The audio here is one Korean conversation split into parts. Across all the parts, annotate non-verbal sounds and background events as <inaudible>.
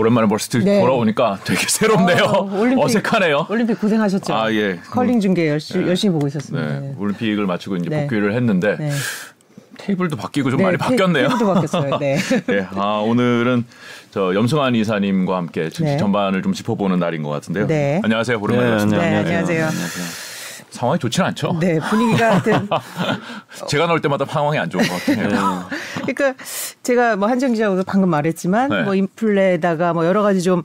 오랜만에 멀스트 네. 돌아오니까 되게 새롭네요. 어, 올림픽, 어색하네요. 올림픽 고생하셨죠. 아 예. 컬링 중계 열심히, 네. 열심히 보고 있었습니다. 네. 올림픽을 마치고 이제 네. 복귀를 했는데 네. 테이블도 바뀌고 좀 네, 많이 바뀌었네요. 테이블도 바뀌었어요. <laughs> 네. 네. 아 오늘은 저 염승환 이사님과 함께 네. 전반을 좀 짚어보는 날인 것 같은데요. 네. 안녕하세요. 오랜만에 네, 안녕하세요. 안녕하세요. 상황이 좋지는 않죠. 네, 분위기가 하여튼 <laughs> 제가 나올 때마다 상황이 안 좋은 것 같아요. 네. 그러니까 제가 뭐 한정 기자도 방금 말했지만 네. 뭐 인플레다가 뭐 여러 가지 좀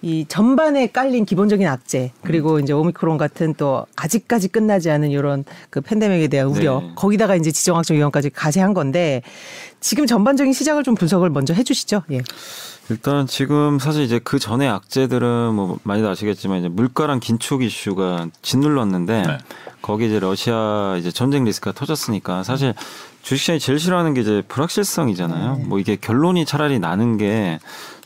이 전반에 깔린 기본적인 악재 그리고 음. 이제 오미크론 같은 또 아직까지 끝나지 않은 이런 그 팬데믹에 대한 우려 네. 거기다가 이제 지정학적 위험까지 가세한 건데 지금 전반적인 시작을 좀 분석을 먼저 해주시죠. 예. 일단 지금 사실 이제 그 전에 악재들은 뭐 많이들 아시겠지만 이제 물가랑 긴축 이슈가 짓눌렀는데 네. 거기 이제 러시아 이제 전쟁 리스크가 터졌으니까 사실 주식시장이 제일 싫어하는 게 이제 불확실성이잖아요. 네. 뭐 이게 결론이 차라리 나는 게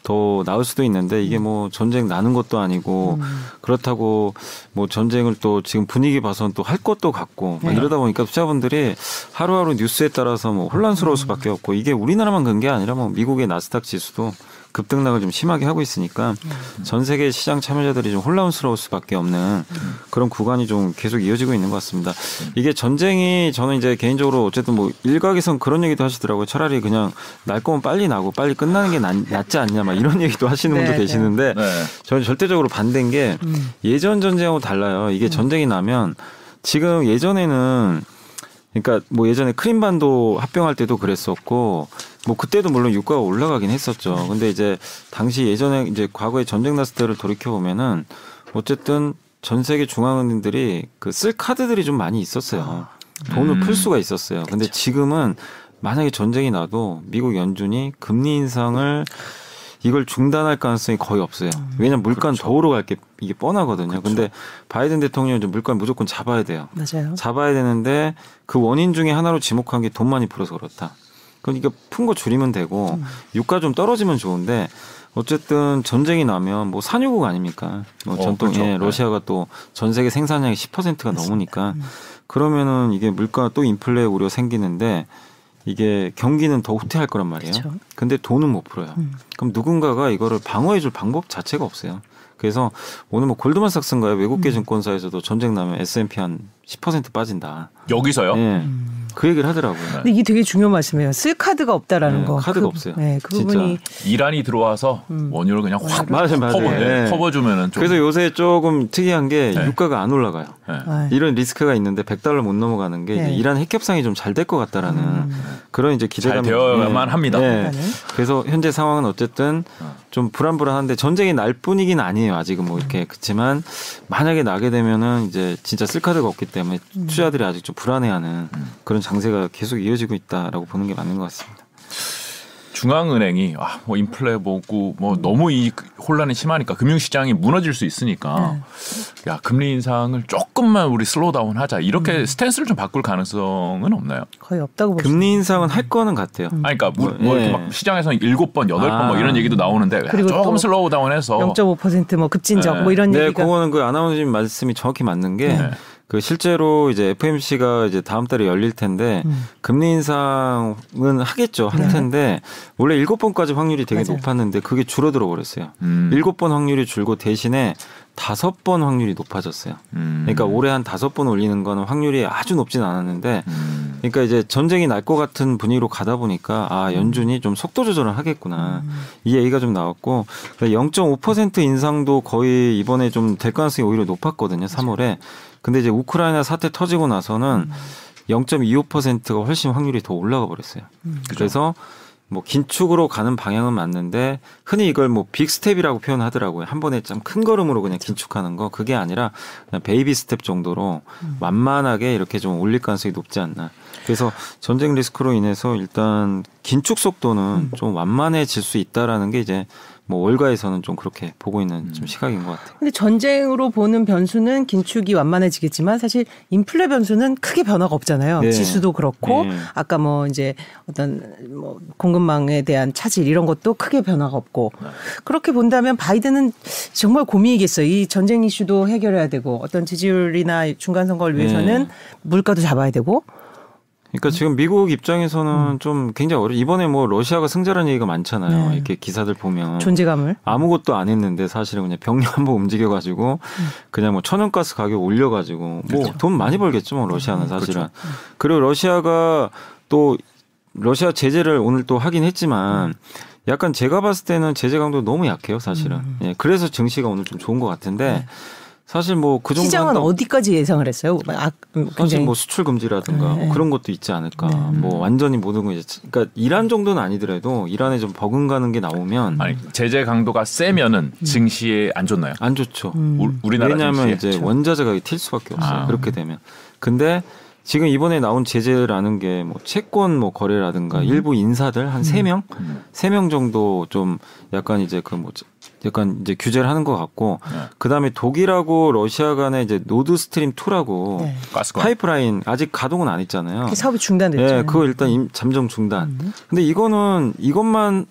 더 나을 수도 있는데 이게 뭐 전쟁 나는 것도 아니고 음. 그렇다고 뭐 전쟁을 또 지금 분위기 봐서는 또할 것도 같고 네. 이러다 보니까 투자분들이 하루하루 뉴스에 따라서 뭐 혼란스러울 음. 수밖에 없고 이게 우리나라만 그런 게 아니라 뭐 미국의 나스닥 지수도 급등락을 좀 심하게 하고 있으니까 전 세계 시장 참여자들이 좀 혼란스러울 수밖에 없는 그런 구간이 좀 계속 이어지고 있는 것 같습니다. 이게 전쟁이 저는 이제 개인적으로 어쨌든 뭐 일각에선 그런 얘기도 하시더라고요. 차라리 그냥 날 거면 빨리 나고 빨리 끝나는 게 낫, 지 않냐 막 이런 얘기도 하시는 분도 네, 네. 계시는데 네. 저는 절대적으로 반대인 게 음. 예전 전쟁하고 달라요. 이게 음. 전쟁이 나면 지금 예전에는 그러니까 뭐 예전에 크림반도 합병할 때도 그랬었고 뭐 그때도 물론 유가가 올라가긴 했었죠. 네. 근데 이제 당시 예전에 이제 과거에 전쟁 났을 때를 돌이켜 보면은 어쨌든 전 세계 중앙은행들이 그 쓸 카드들이 좀 많이 있었어요. 돈을 음. 풀 수가 있었어요. 근데 그쵸. 지금은 만약에 전쟁이 나도 미국 연준이 금리 인상을 이걸 중단할 가능성이 거의 없어요. 음. 왜냐면 물가는 그렇죠. 더 오르갈 게 이게 뻔하거든요. 그렇죠. 근데 바이든 대통령은 좀 물가를 무조건 잡아야 돼요. 맞아요. 잡아야 되는데 그 원인 중에 하나로 지목한 게 돈 많이 풀어서 그렇다. 그러니까 푼 거 줄이면 되고 음. 유가 좀 떨어지면 좋은데 어쨌든 전쟁이 나면 뭐 산유국 아닙니까? 뭐 어, 전통 그렇죠. 예, 러시아가 또전 세계 생산량의 10%가 넘으니까 음. 그러면은 이게 물가 또 인플레 우려 생기는데 이게 경기는 더 후퇴할 거란 말이에요. 그쵸. 근데 돈은 못 풀어요. 음. 그럼 누군가가 이거를 방어해 줄 방법 자체가 없어요. 그래서 오늘 뭐 골드만삭스인가요? 외국계 음. 증권사에서도 전쟁 나면 S&P 한10% 빠진다. 여기서요? 네. 음. 그 얘기를 하더라고요. 근데 이게 되게 중요한 말씀이에요. 쓸 카드가 없다라는 네, 거. 카드가 그, 없어요. 네, 그 부분이 이란이 들어와서 음. 원유를 그냥 확 맞아요, 맞아요. 퍼버, 네. 퍼버주면은 좀. 그래서 요새 조금 특이한 게 네. 유가가 안 올라가요. 네. 아. 이런 리스크가 있는데 100달러 못 넘어가는 게 네. 이란 핵 협상이 좀 잘 될 것 같다라는 음. 그런 이제 기대감이 되어야만 네. 합니다. 네. 그래서 현재 상황은 어쨌든 어. 좀 불안불안한데 전쟁이 날 뿐이긴 아니에요. 아직은 뭐 이렇게 그렇지만 만약에 나게 되면은 이제 진짜 쓸 카드가 없기 때문에 음. 투자들이 아직 좀 불안해하는 음. 그런 장세가 계속 이어지고 있다라고 보는 게 맞는 것 같습니다. 중앙은행이 아, 뭐 인플레 보고 뭐 너무 이 혼란이 심하니까 금융시장이 무너질 수 있으니까 네. 야 금리 인상을 조금만 우리 slow down 하자 이렇게 음. 스탠스를 좀 바꿀 가능성은 없나요? 거의 없다고 보시면 금리 인상은 할 거는 같아요. 음. 아니, 그러니까 뭐, 뭐 이렇게 막 시장에서 일곱 번 여덟 번뭐 아. 이런 얘기도 나오는데 그리고 조금 slow down해서 0.5%뭐 급진적 네. 뭐 이런 네, 얘기가 그거는 그 아나운서님 말씀이 정확히 맞는 게. 네. 그 실제로 이제 FOMC가 이제 다음 달에 열릴 텐데 음. 금리 인상은 하겠죠 할 네. 텐데 네. 원래 일곱 번까지 확률이 되게 맞아요. 높았는데 그게 줄어들어 버렸어요. 음. 일곱 번 확률이 줄고 대신에 다섯 번 확률이 높아졌어요. 음. 그러니까 올해 한 다섯 번 올리는 거는 확률이 아주 높진 않았는데, 음. 그러니까 이제 전쟁이 날 것 같은 분위기로 가다 보니까 아 음. 연준이 좀 속도 조절을 하겠구나 음. 이 얘기가 좀 나왔고 0.5% 그러니까 인상도 거의 이번에 좀 될 가능성이 오히려 높았거든요. 3월에 근데 이제 우크라이나 사태 터지고 나서는 음. 0.25%가 훨씬 확률이 더 올라가 버렸어요. 음. 그래서 뭐 긴축으로 가는 방향은 맞는데 흔히 이걸 뭐 big step이라고 표현하더라고요. 한 번에 좀큰 걸음으로 그냥 긴축하는 거 그게 아니라 그냥 baby step 정도로 음. 만만하게 이렇게 좀 올릴 가능성이 높지 않나. 그래서 전쟁 리스크로 인해서 일단 긴축 속도는 음. 좀 완만해질 수 있다라는 게 이제 뭐 월가에서는 좀 그렇게 보고 있는 좀 시각인 것 같아요. 근데 전쟁으로 보는 변수는 긴축이 완만해지겠지만 사실 인플레 변수는 크게 변화가 없잖아요. 네. 지수도 그렇고 네. 아까 뭐 이제 어떤 뭐 공급망에 대한 차질 이런 것도 크게 변화가 없고 네. 그렇게 본다면 바이든은 정말 고민이겠어요. 이 전쟁 이슈도 해결해야 되고 어떤 지지율이나 중간 선거를 위해서는 네. 물가도 잡아야 되고 그러니까 지금 미국 입장에서는 음. 좀 굉장히 어려. 이번에 뭐 러시아가 승자라는 얘기가 많잖아요. 네. 이렇게 기사들 보면 존재감을 아무것도 안 했는데 사실은 그냥 병력 <laughs> 한번 움직여가지고 음. 그냥 뭐 천연가스 가격 올려가지고 뭐돈 그렇죠. 많이 벌겠죠. 뭐 러시아는 음, 사실은. 그렇죠. 그리고 러시아가 또 러시아 제재를 오늘 또 하긴 했지만. 음. 약간 제가 봤을 때는 제재 강도 너무 약해요, 사실은. 음. 예, 그래서 증시가 오늘 좀 좋은 것 같은데 네. 사실 뭐 그 정도 시장은 한다... 어디까지 예상을 했어요? 아, 사실 뭐 수출 금지라든가 네. 뭐 그런 것도 있지 않을까. 네. 뭐 완전히 모든 거 이제 그러니까 이란 정도는 아니더라도 이란에 좀 버금가는 게 나오면 아니 제재 강도가 세면은 음. 증시에 안 좋나요? 안 좋죠. 음. 우리나라 왜냐하면 이제 그렇죠. 원자재가 튈 수밖에 없어요. 아. 그렇게 되면. 근데 지금 이번에 나온 제재라는 게 뭐 채권 뭐 거래라든가 음. 일부 인사들 한 세명 음. 세명 음. 정도 좀 약간 이제 그 뭐 약간 이제 규제를 하는 것 같고 네. 그다음에 독일하고 러시아 간에 이제 Nord Stream 2라고 네. 파이프라인 아직 가동은 안 했잖아요. 그 사업이 중단됐죠. 네, 그거 일단 잠정 중단. 음. 근데 이거는 이것만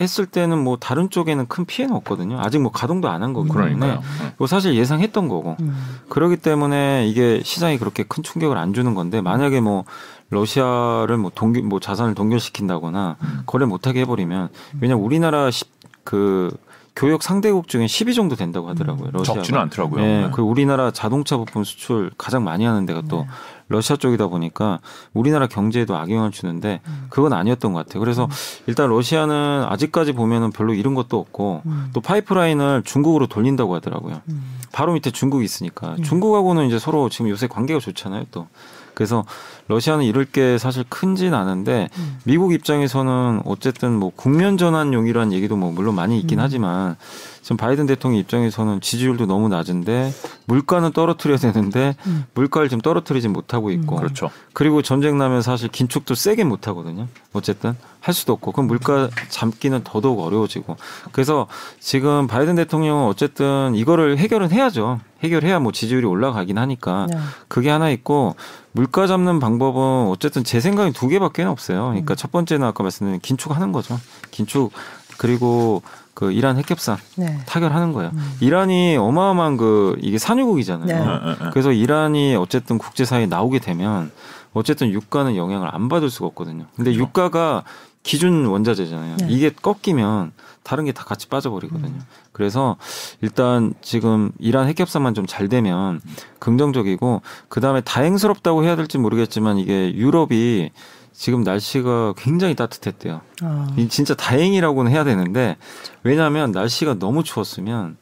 했을 때는 뭐 다른 쪽에는 큰 피해는 없거든요. 아직 뭐 가동도 안 한 거기 때문에 뭐 사실 예상했던 거고 음. 그렇기 때문에 이게 시장이 그렇게 큰 충격을 안 주는 건데 만약에 뭐 러시아를 뭐 동기 뭐 자산을 동결시킨다거나 음. 거래 못하게 해버리면 왜냐 면 우리나라 시, 그 교역 상대국 중에 10위 정도 된다고 하더라고요. 음. 러시아가. 적지는 않더라고요. 네, 네. 그 우리나라 자동차 부품 수출 가장 많이 하는 데가 또 네. 러시아 쪽이다 보니까 우리나라 경제에도 악영향을 주는데 음. 그건 아니었던 것 같아요. 그래서 음. 일단 러시아는 아직까지 보면은 별로 잃은 것도 없고 음. 또 파이프라인을 중국으로 돌린다고 하더라고요. 음. 바로 밑에 중국이 있으니까 음. 중국하고는 이제 서로 지금 요새 관계가 좋잖아요. 또 그래서 러시아는 이럴 게 사실 큰진 않은데 음. 미국 입장에서는 어쨌든 뭐 국면 전환용이라는 얘기도 뭐 물론 많이 있긴 음. 하지만 지금 바이든 대통령 입장에서는 지지율도 너무 낮은데 물가는 떨어뜨려야 되는데 음. 물가를 지금 떨어뜨리지 못하고 있고 음. 그렇죠. 그리고 전쟁 나면 사실 긴축도 세게 못 하거든요. 어쨌든 할 수도 없고 그럼 물가 잡기는 더더욱 어려워지고 그래서 지금 바이든 대통령은 어쨌든 이거를 해결은 해야죠. 해결해야 뭐 지지율이 올라가긴 하니까 네. 그게 하나 있고 물가 잡는 방법은 어쨌든 제 생각에 두 개밖에 없어요. 그러니까 음. 첫 번째는 아까 말씀드린 긴축하는 거죠. 긴축 그리고 그 이란 핵협상 네. 타결하는 거예요. 음. 이란이 어마어마한 그 이게 산유국이잖아요. 네. 네, 네. 그래서 이란이 어쨌든 국제사회에 나오게 되면 어쨌든 유가는 영향을 안 받을 수가 없거든요. 근데 그렇죠. 유가가 기준 원자재잖아요. 네. 이게 꺾이면 다른 게 다 같이 빠져버리거든요. 음. 그래서 일단 지금 이란 핵협상만 좀 잘 되면 긍정적이고 그 다음에 다행스럽다고 해야 될지 모르겠지만 이게 유럽이 지금 날씨가 굉장히 따뜻했대요. 아. 진짜 다행이라고는 해야 되는데 왜냐하면 날씨가 너무 추웠으면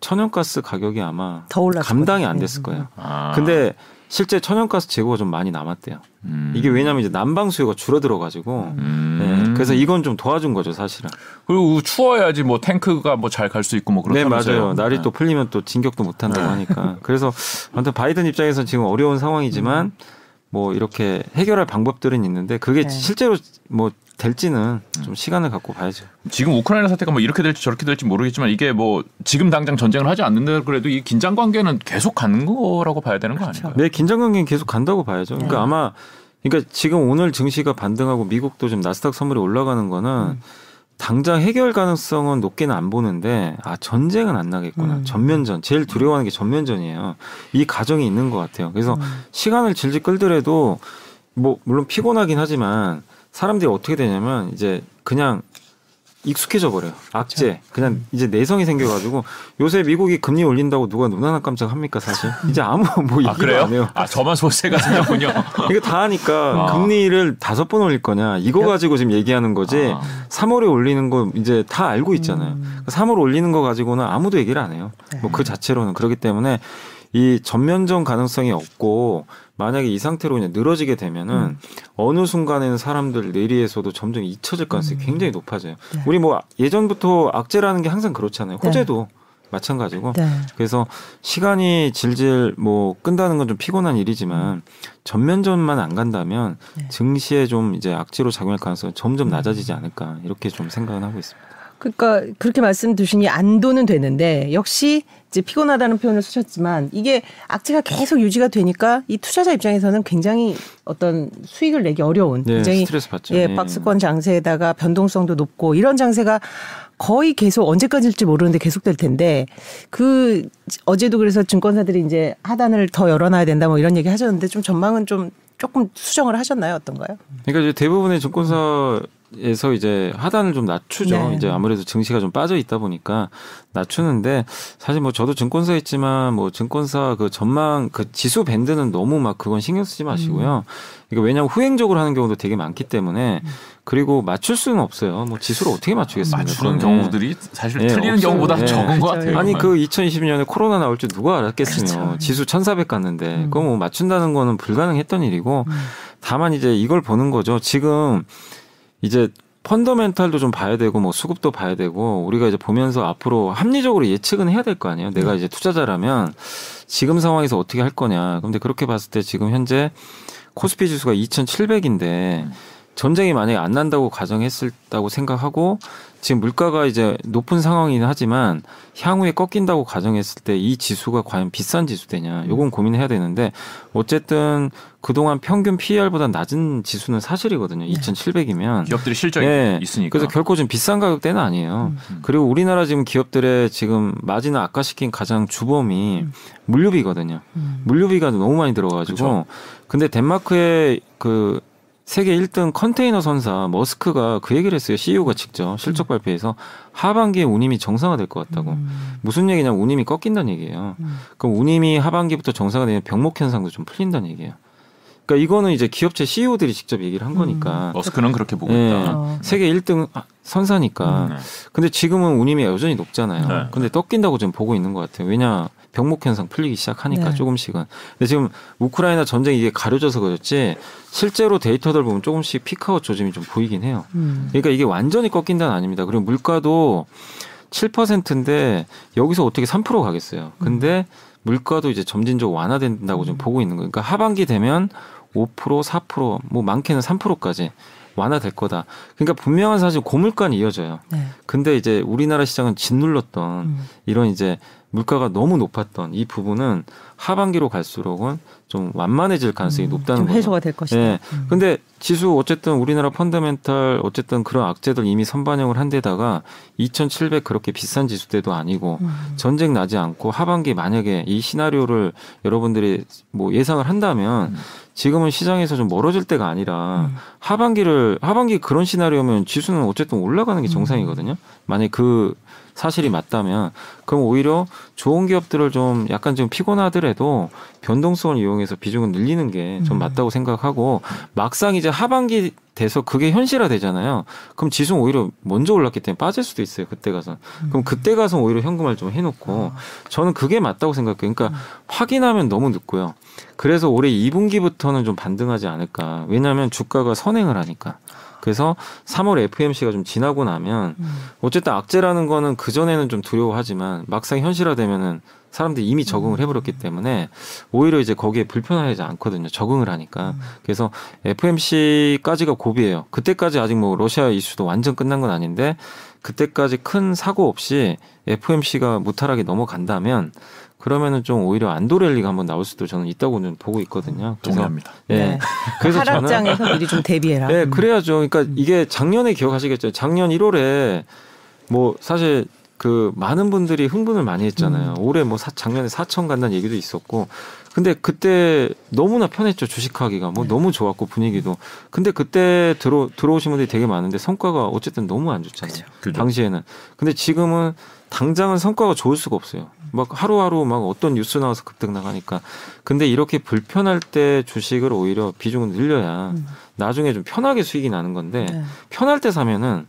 천연가스 가격이 아마 감당이 안 됐을 거예요. 아. 근데 실제 천연가스 재고가 좀 많이 남았대요. 음. 이게 왜냐하면 이제 난방 수요가 줄어들어 가지고 음. 네, 그래서 이건 좀 도와준 거죠 사실은. 그리고 추워야지 뭐 탱크가 뭐 잘 갈 수 있고 뭐 그렇다면서요. 네 맞아요. 날이 네. 또 풀리면 또 진격도 못 한다고 네. 하니까. 그래서 아무튼 바이든 입장에서는 지금 어려운 상황이지만 음. 뭐 이렇게 해결할 방법들은 있는데 그게 네. 실제로 뭐 될지는 좀 시간을 갖고 봐야죠. 지금 우크라이나 사태가 뭐 이렇게 될지 저렇게 될지 모르겠지만 이게 뭐 지금 당장 전쟁을 하지 않는다 그래도 이 긴장 관계는 계속 가는 거라고 봐야 되는 거 그렇죠. 아닌가요? 네, 긴장 관계는 계속 간다고 봐야죠. 그러니까 네. 아마 그러니까 지금 오늘 증시가 반등하고 미국도 지금 나스닥 선물이 올라가는 거는 음. 당장 해결 가능성은 높게는 안 보는데 아 전쟁은 안 나겠구나 음. 전면전 제일 두려워하는 게 전면전이에요 이 가정이 있는 것 같아요 그래서 음. 시간을 질질 끌더라도 뭐 물론 피곤하긴 하지만 사람들이 어떻게 되냐면 이제 그냥 익숙해져 버려요. 악재. 그렇죠. 그냥 음. 이제 내성이 생겨가지고 요새 미국이 금리 올린다고 누가 눈 하나 깜짝 합니까 사실? 이제 아무 뭐 아, 그래요? 안 해요. 아 저만 소세가 생겼군요. <laughs> 이게 다 하니까 아. 금리를 다섯 번 올릴 거냐 이거 가지고 지금 얘기하는 거지. 아. 3월에 올리는 거 이제 다 알고 있잖아요. 음. 3월 올리는 거 가지고는 아무도 얘기를 안 해요. 뭐그 자체로는 그렇기 때문에 이 전면전 가능성이 없고 만약에 이 상태로 그냥 늘어지게 되면은 음. 어느 순간에는 사람들 내리에서도 점점 잊혀질 가능성이 음. 굉장히 높아져요. 네. 우리 뭐 예전부터 악재라는 게 항상 그렇잖아요. 네. 호재도 네. 마찬가지고. 네. 그래서 시간이 질질 뭐 끈다는 건 좀 피곤한 일이지만 음. 전면전만 안 간다면 네. 증시에 좀 이제 악재로 작용할 가능성은 점점 음. 낮아지지 않을까 이렇게 좀 생각은 하고 있습니다. 그러니까 그렇게 말씀 주시니 안도는 되는데 역시 이제 피곤하다는 표현을 쓰셨지만 이게 악재가 계속 유지가 되니까 이 투자자 입장에서는 굉장히 어떤 수익을 내기 어려운 네, 굉장히 스트레스 받죠. 예, 네. 박스권 장세에다가 변동성도 높고 이런 장세가 거의 계속 언제까지일지 모르는데 계속될 텐데 그 어제도 그래서 증권사들이 이제 하단을 더 열어놔야 된다 뭐 이런 얘기 하셨는데 좀 전망은 좀 조금 수정을 하셨나요? 어떤가요? 그러니까 이제 대부분의 증권사 에서 이제 하단을 좀 낮추죠. 네. 이제 아무래도 증시가 좀 빠져 있다 보니까 낮추는데 사실 뭐 저도 증권사 있지만 뭐 증권사 그 전망 그 지수 밴드는 너무 막 그건 신경 쓰지 마시고요. 음. 그러니까 왜냐하면 후행적으로 하는 경우도 되게 많기 때문에 그리고 맞출 수는 없어요. 뭐 지수를 어떻게 맞추겠습니까? 맞추는 경우들이 사실 네, 틀리는 없어요. 경우보다 네. 적은 것 같아요. 아니 그 2020년에 코로나 나올 줄 누가 알았겠으며 그렇죠. 지수 1,400 갔는데 음. 그거 뭐 맞춘다는 거는 불가능했던 일이고 음. 다만 이제 이걸 보는 거죠. 지금 이제 펀더멘탈도 좀 봐야 되고 뭐 수급도 봐야 되고 우리가 이제 보면서 앞으로 합리적으로 예측은 해야 될 거 아니에요. 내가 네. 이제 투자자라면 지금 상황에서 어떻게 할 거냐. 근데 그렇게 봤을 때 지금 현재 코스피 지수가 2,700인데 전쟁이 만약에 안 난다고 가정했을다고 생각하고 지금 물가가 이제 높은 상황이긴 하지만 향후에 꺾인다고 가정했을 때 이 지수가 과연 비싼 지수 되냐 요건 고민해야 되는데 어쨌든 그동안 평균 PER보다 낮은 지수는 사실이거든요. 네. 2,700이면 기업들이 실적이 네. 있으니까 그래서 결코 좀 비싼 가격대는 아니에요. 음. 음. 그리고 우리나라 지금 기업들의 지금 마진을 악화시킨 가장 주범이 음. 물류비거든요. 음. 물류비가 너무 많이 들어가지고? 근데 덴마크의 그 세계 1등 컨테이너 선사 머스크가 그 얘기를 했어요. CEO가 직접 실적 음. 발표에서 하반기에 운임이 정상화될 것 같다고. 음. 무슨 얘기냐면 운임이 꺾인다는 얘기예요. 음. 그럼 운임이 하반기부터 정상화되면 병목 현상도 좀 풀린다는 얘기예요. 그러니까 이거는 이제 기업체 CEO들이 직접 얘기를 한 거니까. 음. 머스크는 그렇게 보고 네. 있다. 어. 세계 1등 선사니까. 음. 네. 근데 지금은 운임이 여전히 높잖아요. 네. 근데 꺾인다고 좀 보고 있는 것 같아요. 왜냐 병목 현상 풀리기 시작하니까 네. 조금씩은. 근데 지금 우크라이나 전쟁 이게 가려져서 그렇지 실제로 데이터들 보면 조금씩 피크아웃 조짐이 좀 보이긴 해요. 음. 그러니까 이게 완전히 꺾인다는 아닙니다. 그리고 물가도 7%인데 여기서 어떻게 3% 가겠어요. 근데 음. 물가도 이제 점진적으로 완화된다고 좀 음. 보고 있는 거예요. 그러니까 하반기 되면 5% 4%뭐 많게는 3%까지 완화될 거다. 그러니까 분명한 사실 고물가는 이어져요. 네. 근데 이제 우리나라 시장은 짓눌렀던 음. 이런 이제 물가가 너무 높았던 이 부분은 하반기로 갈수록은 좀 완만해질 가능성이 음, 높다는 거죠. 해소가 될 것이다. 네. 음. 근데 지수 어쨌든 우리나라 펀더멘탈 어쨌든 그런 악재들 이미 선반영을 한 데다가 2,700 그렇게 비싼 지수대도 아니고 음. 전쟁 나지 않고 하반기 만약에 이 시나리오를 여러분들이 뭐 예상을 한다면 음. 지금은 시장에서 좀 멀어질 때가 아니라 음. 하반기를 하반기 그런 시나리오면 지수는 어쨌든 올라가는 게 음. 정상이거든요. 만약 그 사실이 맞다면 그럼 오히려 좋은 기업들을 좀 약간 좀 피곤하더라도 변동성을 이용해서 비중을 늘리는 게좀 음. 맞다고 생각하고 막상 이제 하반기 돼서 그게 현실화 되잖아요. 그럼 지수는 오히려 먼저 올랐기 때문에 빠질 수도 있어요. 그때 가서. 그럼 그때 가서 오히려 현금을 좀 해놓고 저는 그게 맞다고 생각해요. 그러니까 확인하면 너무 늦고요. 그래서 올해 2분기부터는 좀 반등하지 않을까. 왜냐하면 주가가 선행을 하니까. 그래서 3월 FMC가 좀 지나고 나면 음. 어쨌든 악재라는 거는 그 전에는 좀 두려워하지만 막상 현실화되면은 사람들이 이미 적응을 음. 해버렸기 때문에 오히려 이제 거기에 불편하지 않거든요. 적응을 하니까. 음. 그래서 FMC까지가 고비예요. 그때까지 아직 뭐 러시아 이슈도 완전 끝난 건 아닌데 그때까지 큰 사고 없이 FMC가 무탈하게 넘어간다면 그러면은 좀 오히려 안도렐리가 한번 나올 수도 저는 있다고는 보고 있거든요. 그래서, 동의합니다. 예. 네. <laughs> 그래서 하락장에서 미리 좀 대비해라. 네, 그래야죠. 그러니까 음. 이게 작년에 기억하시겠죠. 작년 1월에 뭐 사실 그 많은 분들이 흥분을 많이 했잖아요. 음. 올해 뭐 사, 작년에 4천 간다는 얘기도 있었고. 근데 그때 너무나 편했죠. 주식하기가. 뭐 네. 너무 좋았고 분위기도. 근데 그때 들어 들어오신 분들이 되게 많은데 성과가 어쨌든 너무 안 좋잖아요. 그죠. 당시에는. 근데 지금은 당장은 성과가 좋을 수가 없어요. 막 하루하루 막 어떤 뉴스 나와서 급등 나가니까. 근데 이렇게 불편할 때 주식을 오히려 비중을 늘려야 음. 나중에 좀 편하게 수익이 나는 건데 네. 편할 때 사면은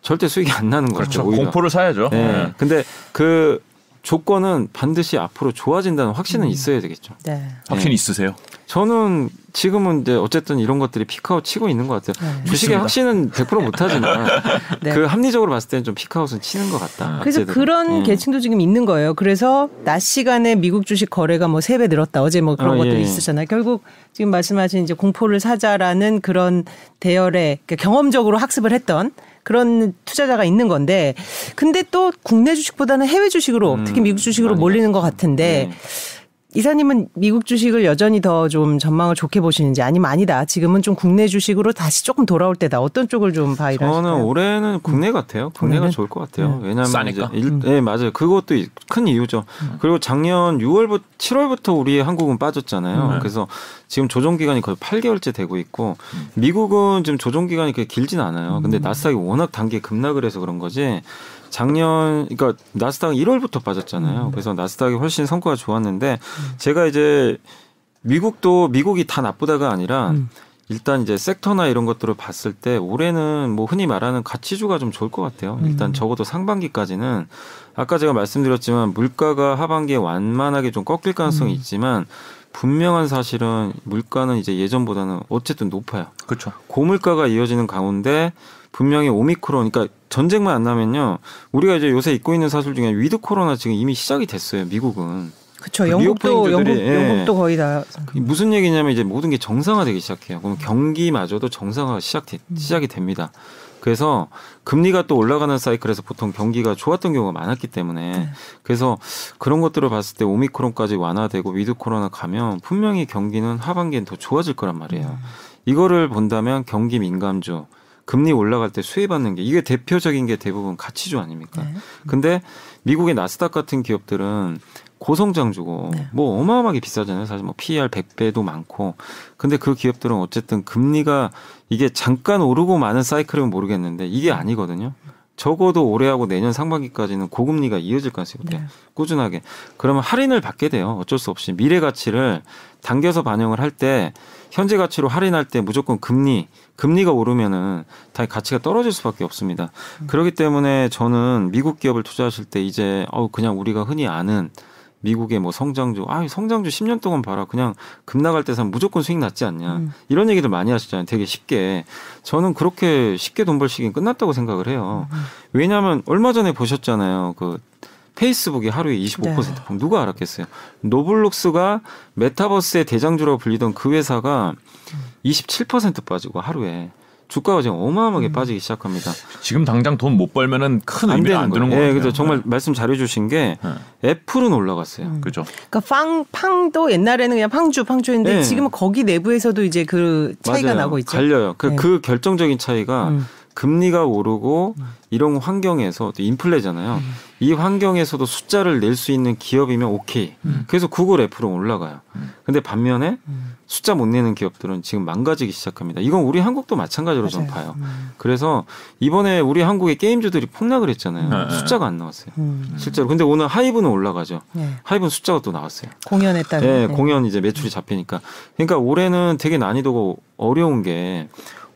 절대 수익이 안 나는 거죠. 그렇죠. 오히려. 공포를 사야죠. 네. 네. 근데 그 조건은 반드시 앞으로 좋아진다는 확신은 음. 있어야 되겠죠. 네. 확신 네. 있으세요? 저는 지금은 이제 어쨌든 이런 것들이 피크아웃 치고 있는 것 같아요. 네. 주식의 확신은 100% 못하지만 <laughs> 네. 그 합리적으로 봤을 때는 좀 피크아웃은 치는 것 같다. 그래서 어쨌든. 그런 음. 계층도 지금 있는 거예요. 그래서 낮 시간에 미국 주식 거래가 뭐세배 늘었다. 어제 뭐 그런 어, 것들이 예. 있었잖아요. 결국 지금 말씀하신 이제 공포를 사자라는 그런 대열에 그러니까 경험적으로 학습을 했던 그런 투자자가 있는 건데 근데 또 국내 주식보다는 해외 주식으로 음, 특히 미국 주식으로 몰리는 것 같은데 네. 이사님은 미국 주식을 여전히 더 좀 전망을 좋게 보시는지 아니면 아니다. 지금은 좀 국내 주식으로 다시 조금 돌아올 때다. 어떤 쪽을 좀 봐이라실까요? 저는 올해는 국내 음. 같아요. 국내가 국내는? 좋을 것 같아요. 네. 왜냐하면 싸니까? 이제 일, 네, 맞아요. 그것도 큰 이유죠. 음. 그리고 작년 6월부터 7월부터 우리 한국은 빠졌잖아요. 음. 그래서 지금 조정 기간이 거의 8개월째 되고 있고 음. 미국은 지금 조정 기간이 그렇게 길진 않아요. 근데 음. 나스닥이 워낙 단계 급락을 해서 그런 거지. 작년 그러니까 나스닥 1월부터 빠졌잖아요. 음. 그래서 나스닥이 훨씬 성과가 좋았는데 음. 제가 이제 미국도 미국이 다 나쁘다가 아니라 음. 일단 이제 섹터나 이런 것들을 봤을 때 올해는 뭐 흔히 말하는 가치주가 좀 좋을 것 같아요. 일단 음. 적어도 상반기까지는 아까 제가 말씀드렸지만 물가가 하반기에 완만하게 좀 꺾일 가능성이 음. 있지만 분명한 사실은 물가는 이제 예전보다는 어쨌든 높아요. 그렇죠. 고물가가 이어지는 가운데 분명히 오미크론, 그러니까 전쟁만 안 나면요, 우리가 이제 요새 잊고 있는 사실 중에 with 코로나 지금 이미 시작이 됐어요. 미국은. 그렇죠. 영국도 영국, 예. 영국도 거의 다 무슨 얘기냐면 이제 모든 게 정상화되기 시작해요. 그럼 경기마저도 정상화 시작 음. 시작이 됩니다. 그래서 금리가 또 올라가는 사이클에서 보통 경기가 좋았던 경우가 많았기 때문에 네. 그래서 그런 것들을 봤을 때 오미크론까지 완화되고 with 코로나 가면 분명히 경기는 하반기엔 더 좋아질 거란 말이에요. 음. 이거를 본다면 경기 민감주 금리 올라갈 때 수혜받는 게 이게 대표적인 게 대부분 가치주 아닙니까? 네. 근데 미국의 나스닥 같은 기업들은 고성장주고 네. 뭐 어마어마하게 비싸잖아요. 사실 뭐 PER 100배도 많고. 근데 그 기업들은 어쨌든 금리가 이게 잠깐 오르고 마는 사이클은 모르겠는데 이게 아니거든요. 적어도 올해하고 내년 상반기까지는 고금리가 이어질 가능성이. 네. 꾸준하게. 그러면 할인을 받게 돼요. 어쩔 수 없이 미래 가치를 당겨서 반영을 할 때 현재 가치로 할인할 때 무조건 금리 금리가 오르면은 다 가치가 떨어질 수밖에 없습니다. 음. 그렇기 때문에 저는 미국 기업을 투자하실 때 이제 어 그냥 우리가 흔히 아는 미국의 뭐 성장주, 아, 성장주 10년 동안 봐라. 그냥 급 나갈 때 사면 무조건 수익 났지 않냐. 음. 이런 얘기들 많이 하시잖아요. 되게 쉽게. 저는 그렇게 쉽게 돈 벌 시기는 끝났다고 생각을 해요. 음. 왜냐하면 얼마 전에 보셨잖아요. 그 페이스북이 하루에 25% 네. 누가 알았겠어요. 노블룩스가 메타버스의 대장주라고 불리던 그 회사가 27% 빠지고 하루에 주가가 지금 어마어마하게 음. 빠지기 시작합니다. 지금 당장 돈 못 벌면은 큰 의미가 안 드는 거예요. 네, 그래서 정말 네. 말씀 잘해주신 게 네. 애플은 올라갔어요. 음. 그죠. 그러니까 팡 팡도 옛날에는 그냥 팡주 팡주였는데 네. 지금은 거기 내부에서도 이제 그 차이가 맞아요. 나고 있죠. 갈려요. 그, 네. 그 결정적인 차이가 음. 금리가 오르고 음. 이런 환경에서 또 인플레잖아요. 음. 이 환경에서도 숫자를 낼 수 있는 기업이면 오케이. 음. 그래서 구글, 애플은 올라가요. 음. 근데 반면에 음. 숫자 못 내는 기업들은 지금 망가지기 시작합니다. 이건 우리 한국도 마찬가지로 좀 봐요. 음. 그래서 이번에 우리 한국의 게임주들이 폭락을 했잖아요. 네. 숫자가 안 나왔어요. 실제로. 근데 오늘 하이브는 올라가죠. 네. 하이브는 숫자가 또 나왔어요. 공연에 따른. 네, 네, 공연 이제 매출이 잡히니까. 그러니까 올해는 되게 난이도가 어려운 게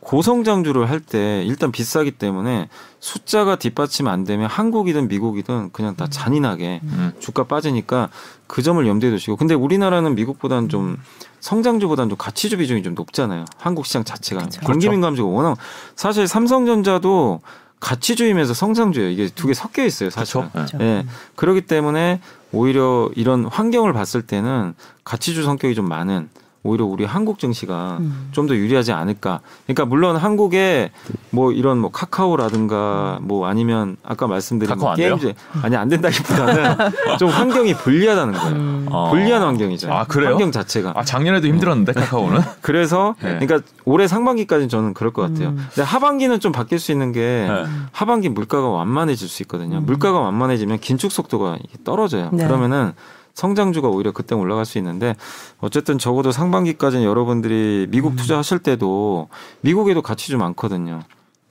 고성장주를 할 때 일단 비싸기 때문에 숫자가 뒷받침 안 되면 한국이든 미국이든 그냥 다 잔인하게 음. 주가 빠지니까 그 점을 염두에 두시고 근데 우리나라는 미국보다는 좀 성장주보다는 좀 가치주 비중이 좀 높잖아요. 한국 시장 자체가 그렇죠. 경기민 감주가 워낙 사실 삼성전자도 가치주이면서 성장주예요. 이게 두 개 섞여 있어요, 사실. 그렇죠. 예. 그렇기 때문에 오히려 이런 환경을 봤을 때는 가치주 성격이 좀 많은 오히려 우리 한국 증시가 음. 좀더 유리하지 않을까. 그러니까 물론 한국에 뭐 이런 뭐 카카오라든가 뭐 아니면 아까 말씀드린 뭐 게임즈 아니 안 된다기보다는 <laughs> 좀 환경이 불리하다는 거예요. 음. 불리한 환경이죠. 아 그래요? 환경 자체가. 아 작년에도 힘들었는데 카카오는. <laughs> 그래서 네. 그러니까 올해 상반기까지는 저는 그럴 것 같아요. 음. 근데 하반기는 좀 바뀔 수 있는 게 네. 하반기 물가가 완만해질 수 있거든요. 음. 물가가 완만해지면 긴축 속도가 떨어져요. 네. 그러면은 성장주가 오히려 그때 올라갈 수 있는데 어쨌든 적어도 상반기까지는 여러분들이 미국 음. 투자하실 때도 미국에도 가치주 많거든요.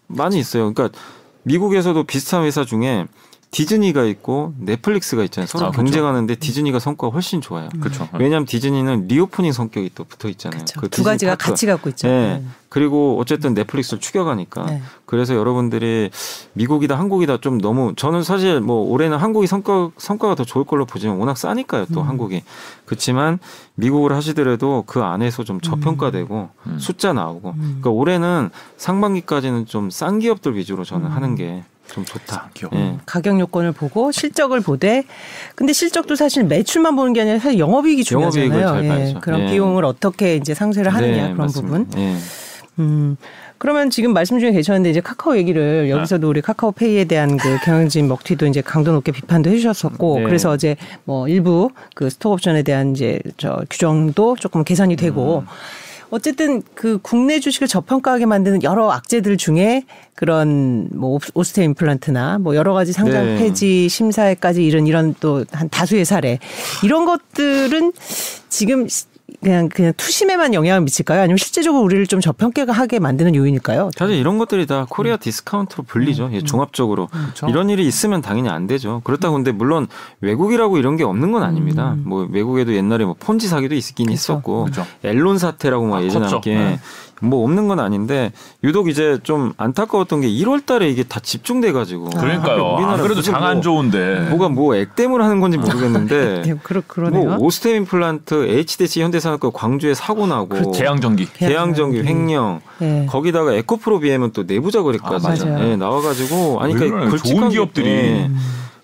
많이 있어요. 그러니까 미국에서도 비슷한 회사 중에 디즈니가 있고 넷플릭스가 있잖아요. 서로 아, 그렇죠. 경쟁하는데 디즈니가 성과가 훨씬 좋아요. 그렇죠. 왜냐하면 디즈니는 reopening 성격이 또 붙어 있잖아요. 그두 가지가 파트가. 같이 갖고 있죠. 네. 네. 그리고 어쨌든 넷플릭스를 추격하니까 네. 그래서 여러분들이 미국이다 한국이다 좀 너무 저는 사실 뭐 올해는 한국이 성과 성과가 더 좋을 걸로 보지만 워낙 싸니까요 또 음. 한국이 그렇지만 미국을 하시더라도 그 안에서 좀 저평가되고 음. 음. 숫자 나오고 음. 그러니까 올해는 상반기까지는 좀 싼 기업들 위주로 저는 하는 음. 게 좀 좋다. 네. 가격 요건을 보고 실적을 보되 근데 실적도 사실 매출만 보는 게 아니라 사실 영업이익이 중요하잖아요. 예. 그런 예. 비용을 어떻게 이제 상쇄를 하느냐 네, 그런 맞습니다. 부분. 예. 음. 그러면 지금 말씀 중에 계셨는데 이제 카카오 얘기를 여기서도 우리 카카오페이에 대한 그 경영진 먹튀도 이제 강도 높게 비판도 해주셨었고 네. 그래서 어제 뭐 일부 그 스톡 옵션에 대한 이제 저 규정도 조금 개선이 되고 음. 어쨌든 그 국내 주식을 저평가하게 만드는 여러 악재들 중에 그런 뭐 옵- 오스테 임플란트나 뭐 여러 가지 상장 네. 폐지 심사에까지 이런 이런 또 한 다수의 사례 이런 것들은 지금 그냥 그냥 투심에만 영향을 미칠까요? 아니면 실제적으로 우리를 좀 저평가하게 만드는 요인일까요? 사실 이런 것들이 다 Korea discount로 불리죠. 예, 종합적으로 이런 일이 있으면 당연히 안 되죠. 그렇다고 근데 물론 외국이라고 이런 게 없는 건 아닙니다. 뭐 외국에도 옛날에 뭐 폰지 사기도 있긴 있었고 그쵸. 엔론 사태라고 막 아, 예전에. 함께 네. 뭐 없는 건 아닌데 유독 이제 좀 안타까웠던 게 1월 달에 이게 다 집중돼 가지고 그러니까요. 안 그래도 장 안 좋은데. 뭐가 뭐 액땜을 하는 건지 모르겠는데 네, 그러 그러네요. 뭐 오스템 임플란트 HDC 현대산업과 광주에 사고 나고 그 계양전기. 계양전기 횡령 네. 거기다가 에코프로 비엠은 또 내부자 거래까지 아. 예, 나와가지고 아니 왜 그러니까. 굵직한 좋은 게- 기업들이. 예.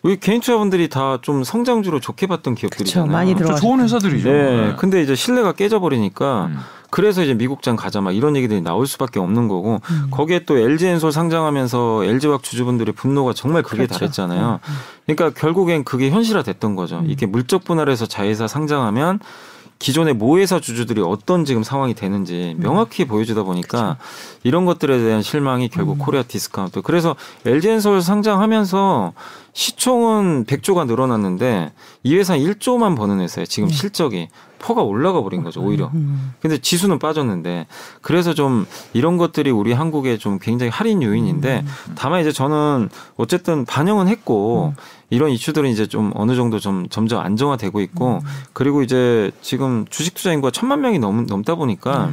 우리 개인 투자분들이 다 좀 성장주로 좋게 봤던 기업들이잖아요. 그쵸, 많이 저 들어가셨죠. 좋은 회사들이죠. 네. 네. 근데 이제 신뢰가 깨져버리니까 음. 그래서 이제 미국장 가자 막 이런 얘기들이 나올 수밖에 없는 거고 음. 거기에 또 LG엔솔 상장하면서 LG화학 주주분들의 분노가 정말 크게 그렇죠. 달했잖아요. 그러니까 결국엔 그게 현실화됐던 거죠. 음. 이게 물적 분할해서 자회사 상장하면 기존의 모회사 주주들이 어떤 지금 상황이 되는지 음. 명확히 보여주다 보니까 이런 것들에 대한 실망이 결국 음. Korea discount. 그래서 LG엔솔 상장하면서 시총은 100조가 늘어났는데 이 회사 1조만 버는 회사에 지금 실적이 퍼가 올라가 버린 거죠 오히려. 음. 근데 지수는 빠졌는데 그래서 좀 이런 것들이 우리 한국에 좀 굉장히 할인 요인인데 다만 이제 저는 어쨌든 반영은 했고 이런 이슈들은 이제 좀 어느 정도 좀 점점 안정화되고 있고 그리고 이제 지금 주식 투자 인구가 천만 명이 넘, 넘다 보니까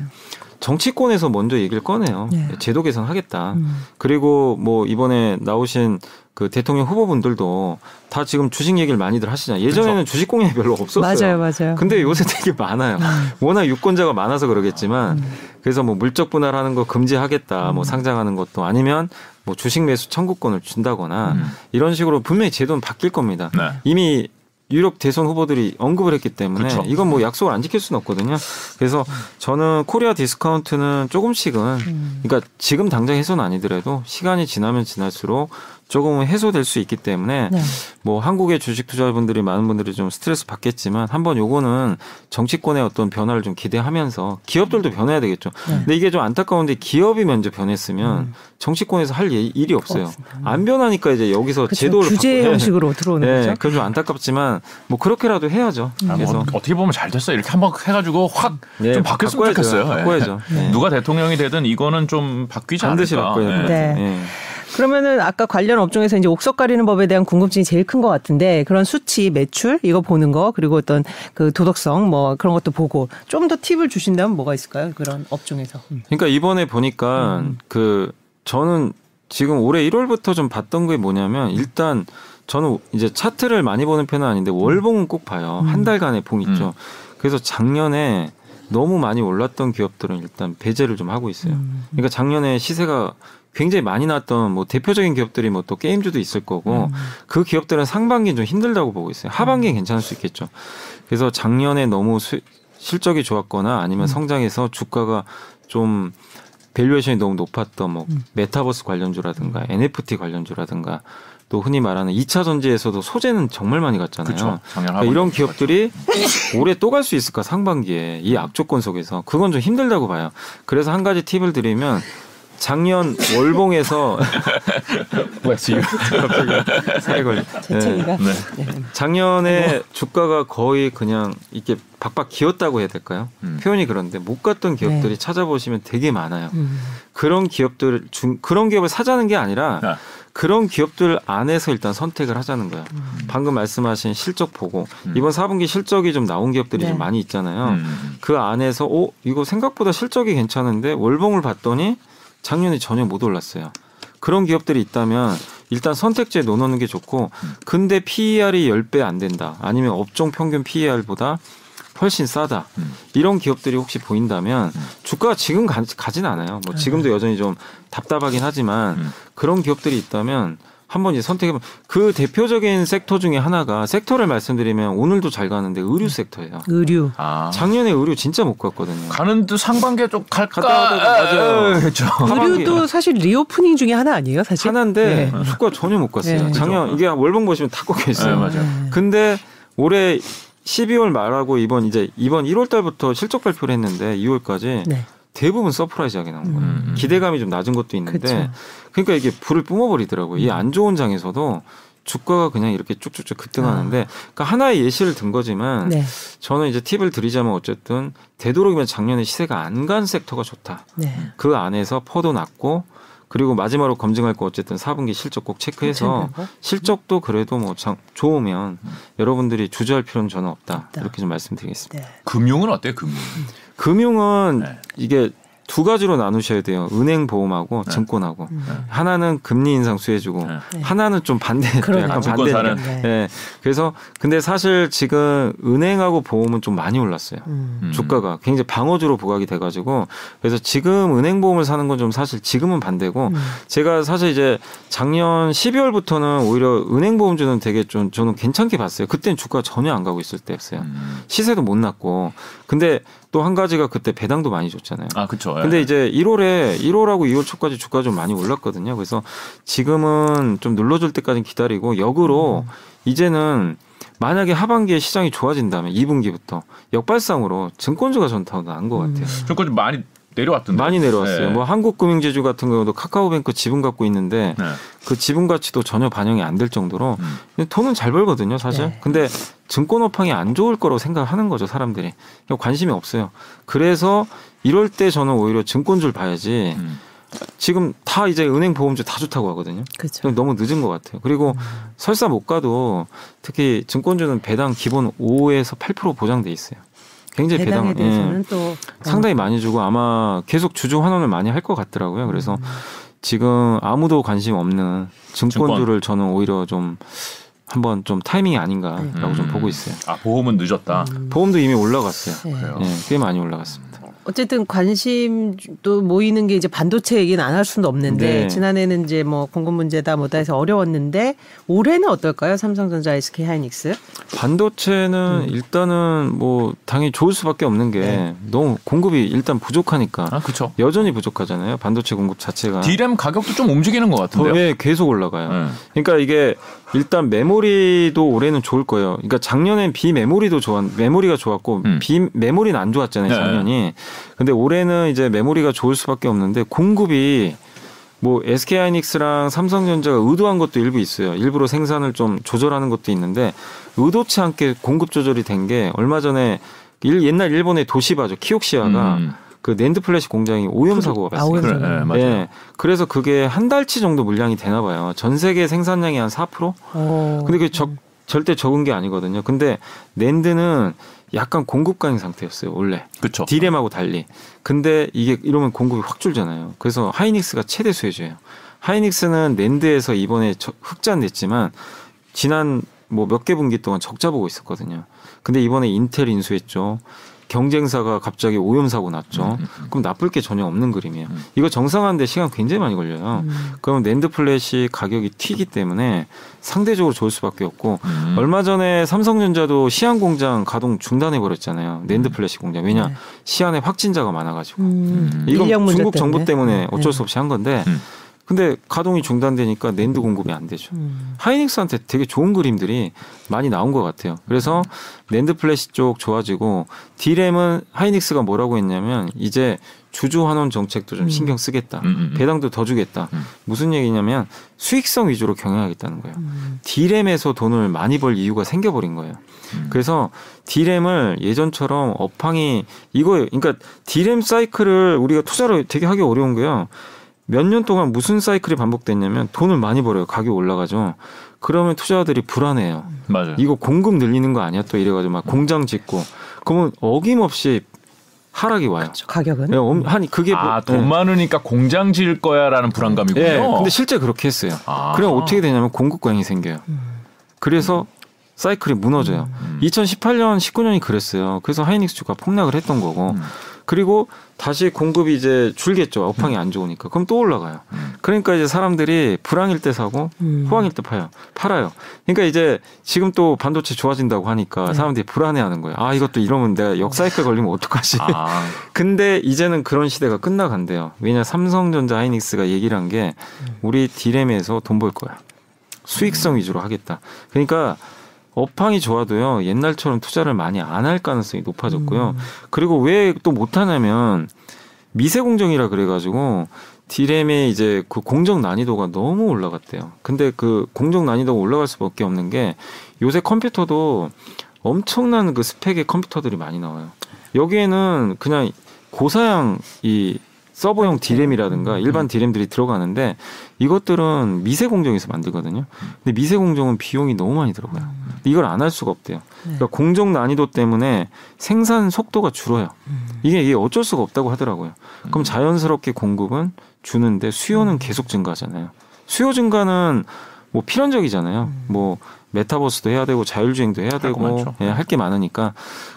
정치권에서 먼저 얘기를 꺼내요. 네. 제도 개선하겠다. 음. 그리고 뭐 이번에 나오신 그 대통령 후보분들도 다 지금 주식 얘기를 많이들 하시잖아요. 예전에는 주식 공약이 별로 없었어요. 맞아요, 맞아요. 근데 요새 되게 많아요. 워낙 유권자가 많아서 그러겠지만 그래서 뭐 물적 분할하는 거 금지하겠다. 뭐 상장하는 것도 아니면 뭐 주식 매수 청구권을 준다거나 음. 이런 식으로 분명히 제도는 바뀔 겁니다. 네. 이미 유력 대선 후보들이 언급을 했기 때문에 그쵸. 이건 뭐 약속을 안 지킬 수는 없거든요. 그래서 저는 Korea discount는 조금씩은 음. 그러니까 지금 당장 해소는 아니더라도 시간이 지나면 지날수록 조금은 해소될 수 있기 때문에 네. 뭐 한국의 주식 투자분들이 많은 분들이 좀 스트레스 받겠지만 한번 요거는 정치권의 어떤 변화를 좀 기대하면서 기업들도 변해야 되겠죠. 네. 근데 이게 좀 안타까운데 기업이 먼저 변했으면 정치권에서 할 일- 일이 없어요. 없습니다. 안 변하니까 이제 여기서 그쵸, 제도를 규제 바꿔- 형식으로 들어오는 네, 거죠. 그건 좀 안타깝지만 뭐 그렇게라도 해야죠. 아, 뭐 그래서 어, 떻게 보면 잘 됐어. 이렇게 한번 해가지고 확좀 네, 바뀌었으면 바꿔야죠. 좋겠어요. 예. 바꿔야죠. 네. 누가 대통령이 되든 이거는 좀 바뀌지 반드시 않을까. 바꿔야 돼요. 예. 네. 네. 그러면은 아까 관련 업종에서 이제 옥석 가리는 법에 대한 궁금증이 제일 큰 것 같은데 그런 수치, 매출 이거 보는 거 그리고 어떤 그 도덕성 뭐 그런 것도 보고 좀 더 팁을 주신다면 뭐가 있을까요? 그런 업종에서. 음. 그러니까 이번에 보니까 그 저는 지금 올해 1월부터 좀 봤던 게 뭐냐면 일단 저는 이제 차트를 많이 보는 편은 아닌데 월봉은 꼭 봐요. 한 달간의 봉 있죠. 그래서 작년에 너무 많이 올랐던 기업들은 일단 배제를 좀 하고 있어요. 그러니까 작년에 시세가 굉장히 많이 났던 뭐 대표적인 기업들이 뭐 또 게임주도 있을 거고 그 기업들은 상반기는 좀 힘들다고 보고 있어요. 하반기는 괜찮을 수 있겠죠. 그래서 작년에 너무 수- 실적이 좋았거나 아니면 성장해서 주가가 좀 valuation이 너무 높았던 뭐 메타버스 관련주라든가 NFT 관련주라든가 또 흔히 말하는 2차 전지에서도 소재는 정말 많이 갔잖아요. 그쵸. 그러니까 이런 기업들이 올해 또 갈 수 있을까 상반기에 이 악조건 속에서 그건 좀 힘들다고 봐요. 그래서 한 가지 팁을 드리면 작년 월봉에서 <laughs> 지금? <laughs> 재채기가. 네. 작년에 주가가 거의 그냥 이렇게 박박 기었다고 해야 될까요? 음. 표현이 그런데 못 갔던 기업들이 네. 찾아보시면 되게 많아요. 음. 그런 기업들 중 그런 기업을 사자는 게 아니라 아. 그런 기업들 안에서 일단 선택을 하자는 거예요. 음. 방금 말씀하신 실적 보고 이번 4분기 실적이 좀 나온 기업들이 네. 좀 많이 있잖아요. 음. 그 안에서 오 이거 생각보다 실적이 괜찮은데 월봉을 봤더니 작년에 전혀 못 올랐어요. 그런 기업들이 있다면 일단 선택지에 넣어놓는 게 좋고 근데 PER이 10배 안 된다. 아니면 업종 평균 PER보다 훨씬 싸다. 음. 이런 기업들이 혹시 보인다면 주가가 지금 가, 가진 않아요. 뭐 지금도 여전히 좀 답답하긴 하지만 음. 그런 기업들이 있다면 한번 이제 선택해보면 그 대표적인 섹터 중에 하나가 섹터를 말씀드리면 오늘도 잘 가는데 의류 음. 섹터예요. 의류. 아. 작년에 의류 진짜 못 갔거든요. 가는 듯 상반기에 좀 갈까? 갔다 오다가 맞아요. 그렇죠. 의류도 사실 reopening 중에 하나 아니에요, 사실? 하나인데 네. 주가 전혀 못 갔어요. 네. 작년 이게 월봉 보시면 다 꺾여 있어요. 네, 맞아요. 근데 올해 12월 말하고 이번 이제 이번 1월 달부터 실적 발표를 했는데 2월까지 네. 대부분 surprise하게 나온 거예요. 음. 기대감이 좀 낮은 것도 있는데 그쵸. 그러니까 이게 불을 뿜어버리더라고요. 음. 이안 좋은 장에서도 주가가 그냥 이렇게 쭉쭉쭉 급등하는데 그러니까 하나의 예시를 든 거지만 아. 네. 저는 이제 팁을 드리자면 어쨌든 되도록이면 작년에 시세가 안 간 섹터가 좋다. 네. 그 안에서 PER도 낮고 그리고 마지막으로 검증할 거 어쨌든 4분기 실적 꼭 체크해서. 실적도 그래도 뭐 장, 좋으면 여러분들이 주저할 필요는 저는 없다. 없다. 이렇게 좀 말씀드리겠습니다. 네. 금융은 어때요? 금융. 금융은 네. 이게 두 가지로 나누셔야 돼요. 은행 보험하고 네. 증권하고. 음. 하나는 금리 인상 수혜주고 네. 네. 하나는 좀 반대. 약간 반대니까. 사는? 네. 예. 그래서 근데 사실 지금 은행하고 보험은 좀 많이 올랐어요. 음. 음. 주가가 굉장히 방어주로 부각이 돼가지고 그래서 지금 은행 보험을 사는 건 좀 사실 지금은 반대고 음. 제가 사실 이제 작년 12월부터는 오히려 은행 보험주는 되게 좀 저는 괜찮게 봤어요. 그때는 주가 전혀 안 가고 있을 때였어요. 음. 시세도 못 났고 근데 또 한 가지가 그때 배당도 많이 줬잖아요. 아, 그렇죠. 근데 이제 1월에 1월하고 2월 초까지 주가 좀 많이 올랐거든요. 그래서 지금은 좀 눌러줄 때까지 기다리고 역으로 이제는 만약에 하반기에 시장이 좋아진다면 2분기부터 역발상으로 증권주가 전더 나은 것 같아요. 증권 좀 많이 내려왔던데. 많이 내려왔어요. 네. 뭐 한국금융지주 같은 경우도 카카오뱅크 지분 갖고 있는데 네. 그 지분 가치도 전혀 반영이 안 될 정도로 음. 근데 돈은 잘 벌거든요, 사실. 네. 근데 증권 업황이 안 좋을 거라고 생각하는 거죠, 사람들이. 관심이 없어요. 그래서 이럴 때 저는 오히려 증권주를 봐야지. 음. 지금 다 이제 은행 보험주 다 좋다고 하거든요. 그렇죠. 너무 늦은 것 같아요. 그리고 설사 못 가도 특히 증권주는 배당 기본 5에서 8% 보장돼 있어요. 굉장히 배당에 배당 예. 대해서는 또 상당히 많이 주고 아마 계속 주주 환원을 많이 할 것 같더라고요. 그래서 음. 지금 아무도 관심 없는 증권주를 저는 오히려 좀 한번 좀 타이밍이 아닌가라고 네. 좀 음. 보고 있어요. 아, 보험은 늦었다. 보험도 이미 올라갔어요. 네. 그래요. 예, 꽤 많이 올라갔습니다. 어쨌든 관심도 모이는 게 이제 반도체 얘기는 안 할 수는 없는데 네. 지난해는 이제 뭐 공급 문제다 뭐다 해서 어려웠는데 올해는 어떨까요? 삼성전자, SK 하이닉스. 반도체는 일단은 뭐 당연히 좋을 수밖에 없는 게 네. 너무 공급이 일단 부족하니까 아, 그렇죠. 여전히 부족하잖아요. 반도체 공급 자체가 디램 가격도 좀 움직이는 것 같은데요. 더, 예, 계속 올라가요. 네. 그러니까 이게 일단 메모리도 올해는 좋을 거예요. 그러니까 작년엔 비메모리도 좋았, 메모리가 좋았고 음. 비메모리는 안 좋았잖아요, 네. 작년이. 근데 올해는 이제 메모리가 좋을 수밖에 없는데 공급이 뭐 SK 하이닉스랑 삼성전자가 의도한 것도 일부 있어요. 일부러 생산을 좀 조절하는 것도 있는데 의도치 않게 공급 조절이 된 게 얼마 전에 일, 옛날 일본의 도시바죠. 키옥시아가 음. 그 NAND flash 공장이 오염 사고가 아, 발생. 오염 그래, 사고. 예, 맞아요. 예. 그래서 그게 한 달치 정도 물량이 되나 봐요. 전 세계 생산량이 한 4%? 어. 근데 그게 적, 절대 적은 게 아니거든요. 근데 NAND는 약간 공급 과잉인 상태였어요, 원래. 그렇죠. DRAM하고 달리. 근데 이게 이러면 공급이 확 줄잖아요. 그래서 하이닉스가 최대 수혜주예요. 하이닉스는 NAND에서 이번에 저- 흑자 냈지만 지난 뭐 몇 개 분기 동안 적자 보고 있었거든요. 근데 이번에 인텔 인수했죠. 경쟁사가 갑자기 오염 사고 났죠. 음, 그럼 나쁠 게 전혀 없는 그림이에요. 음. 이거 정상화하는데 시간 굉장히 많이 걸려요. 음. 그럼 NAND flash 가격이 튀기 때문에 상대적으로 좋을 수밖에 없고 음. 얼마 전에 삼성전자도 시안 공장 가동 중단해 버렸잖아요. NAND flash 공장. 왜냐 네. 시안에 확진자가 많아가지고 음. 이건 중국 정부 때문에 네. 어쩔 수 없이 한 건데 음. 근데 가동이 중단되니까 낸드 공급이 안 되죠. 음. 하이닉스한테 되게 좋은 그림들이 많이 나온 것 같아요. 그래서 NAND flash 쪽 좋아지고 DRAM은 하이닉스가 뭐라고 했냐면 이제 주주 환원 정책도 좀 음. 신경 쓰겠다. 음, 음, 음. 배당도 더 주겠다. 음. 무슨 얘기냐면 수익성 위주로 경영하겠다는 거예요. 음. DRAM에서 돈을 많이 벌 이유가 생겨버린 거예요. 음. 그래서 DRAM을 예전처럼 업황이 이거예요. 그러니까 디램 사이클을 우리가 투자를 되게 하기 어려운 거예요. 몇 년 동안 무슨 사이클이 반복됐냐면 돈을 많이 벌어요. 가격 올라가죠. 그러면 투자자들이 불안해요. 맞아요. 이거 공급 늘리는 거 아니야? 또 이래가지고 막 공장 짓고 그러면 어김없이 하락이 와요. 저 가격은 예, 엄- 한 그게 뭐- 아, 돈 예. 많으니까 공장 지을 거야라는 불안감이군요. 예, 근데 실제 그렇게 했어요. 아. 그럼 어떻게 되냐면 공급 과잉이 생겨요. 음. 그래서 사이클이 무너져요. 음. 2018년, 19년이 그랬어요. 그래서 하이닉스 주가 폭락을 했던 거고. 음. 그리고 다시 공급이 이제 줄겠죠. 업황이 안 좋으니까. 그럼 또 올라가요. 그러니까 이제 사람들이 불황일 때 사고 음. 호황일 때 파요. 팔아요. 그러니까 이제 지금 또 반도체 좋아진다고 하니까 네. 사람들이 불안해하는 거예요. 아 이것도 이러면 내가 역사이클 걸리면 어떡하지? 아. <laughs> 근데 이제는 그런 시대가 끝나간대요. 왜냐 삼성전자 하이닉스가 얘기를 한 게 우리 디램에서 돈 벌 거야. 수익성 위주로 하겠다. 그러니까 업황이 좋아도요 옛날처럼 투자를 많이 안 할 가능성이 높아졌고요. 음. 그리고 왜 또 못하냐면 미세 공정이라 그래가지고 디램의 이제 그 공정 난이도가 너무 올라갔대요. 근데 그 공정 난이도가 올라갈 수밖에 없는 게 요새 컴퓨터도 엄청난 그 스펙의 컴퓨터들이 많이 나와요. 여기에는 그냥 고사양 이 서버용 디램이라든가 음. 일반 디램들이 들어가는데 이것들은 미세 공정에서 만들거든요. 근데 미세 공정은 비용이 너무 많이 들어가요. 음. 이걸 안 할 수가 없대요. 네. 그러니까 공정 난이도 때문에 생산 속도가 줄어요. 음. 이게 이게 어쩔 수가 없다고 하더라고요. 그럼 자연스럽게 공급은 주는데 수요는 계속 증가하잖아요. 수요 증가는 뭐 필연적이잖아요. 뭐 메타버스도 해야 되고 자율주행도 해야 되고 예, 할 게 많으니까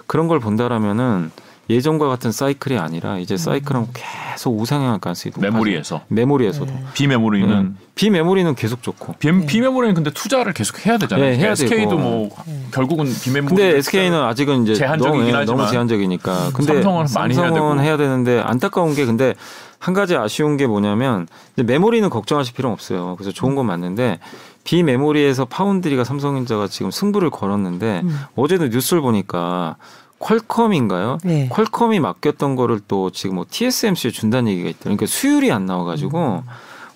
그런 걸 본다라면은 예전과 같은 사이클이 아니라 이제 사이클은 계속 우상향할 가능성이 높아요. 메모리에서 메모리에서도 네. 비메모리는 네. 비메모리는 계속 좋고 비, 네. 비메모리는 근데 투자를 계속 해야 되잖아요. 네, 해야 SK도 되고. 뭐 네. 결국은 비메모리 근데 SK는 아직은 이제 제한적이긴 너무, 하지만 너무 제한적이니까 근데 삼성은 많이 해야 되고 해야 되는데 안타까운 게 근데 한 가지 아쉬운 게 뭐냐면 메모리는 걱정하실 필요는 없어요. 그래서 좋은 건 맞는데 비메모리에서 파운드리가 삼성전자가 지금 승부를 걸었는데 음. 어제도 뉴스를 보니까 퀄컴인가요? 네. 퀄컴이 맡겼던 거를 또 지금 뭐 TSMC에 준다는 얘기가 있더라고요. 그러니까 수율이 안 나와가지고 음.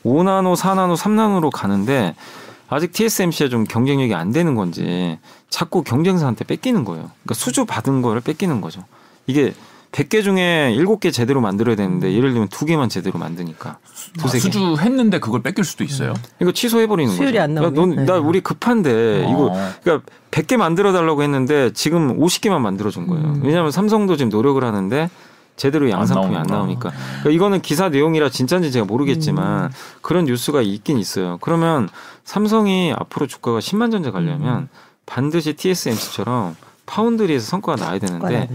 5나노, 4나노, 3나노로 가는데 아직 TSMC가 좀 경쟁력이 안 되는 건지 자꾸 경쟁사한테 뺏기는 거예요. 그러니까 수주 받은 거를 뺏기는 거죠. 이게 100개 중에 7개 제대로 만들어야 되는데 예를 들면 2개만 제대로 만드니까 두세 개. 수주했는데 그걸 뺏길 수도 있어요. 음. 이거 취소해 버리는 거죠. 수율이 안. 그러니까 넌, 나 우리 급한데 어. 이거 그러니까 100개 만들어 달라고 했는데 지금 50개만 만들어 준 거예요. 음. 왜냐하면 삼성도 지금 노력을 하는데 제대로 양상품이 안, 안 나오니까. 그러니까 이거는 기사 내용이라 진짜인지 제가 모르겠지만 음. 그런 뉴스가 있긴 있어요. 그러면 삼성이 앞으로 주가가 10만 전자 가려면 음. 반드시 TSMC처럼 파운드리에서 성과가 나야 되는데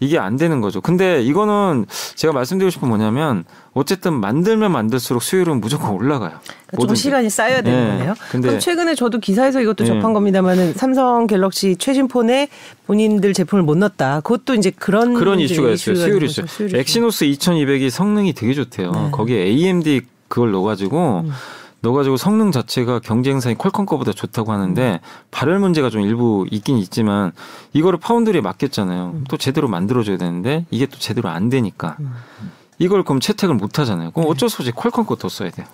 이게 안 되는 거죠. 근데 이거는 제가 말씀드리고 싶은 뭐냐면 어쨌든 만들면 만들수록 수율은 무조건 올라가요. 그러니까 좀 시간이 쌓여야 되는 네. 거네요. 근데 그럼 최근에 저도 기사에서 이것도 네. 접한 겁니다만은 삼성 갤럭시 최신 폰에 본인들 제품을 못 넣었다. 그것도 이제 그런 그런 이슈가 있어요. 수율이 있어요. 엑시노스 2200이 성능이 되게 좋대요. 네. 거기에 AMD 그걸 넣어가지고. 음. 넣어가지고 성능 자체가 경쟁사인 퀄컴 거보다 좋다고 하는데 발열 문제가 좀 일부 있긴 있지만 이거를 파운드리에 맡겼잖아요. 음. 또 제대로 만들어줘야 되는데 이게 또 제대로 안 되니까 음. 이걸 그럼 채택을 못 하잖아요. 그럼 네. 어쩔 수 없이 퀄컴 거 더 써야 돼요.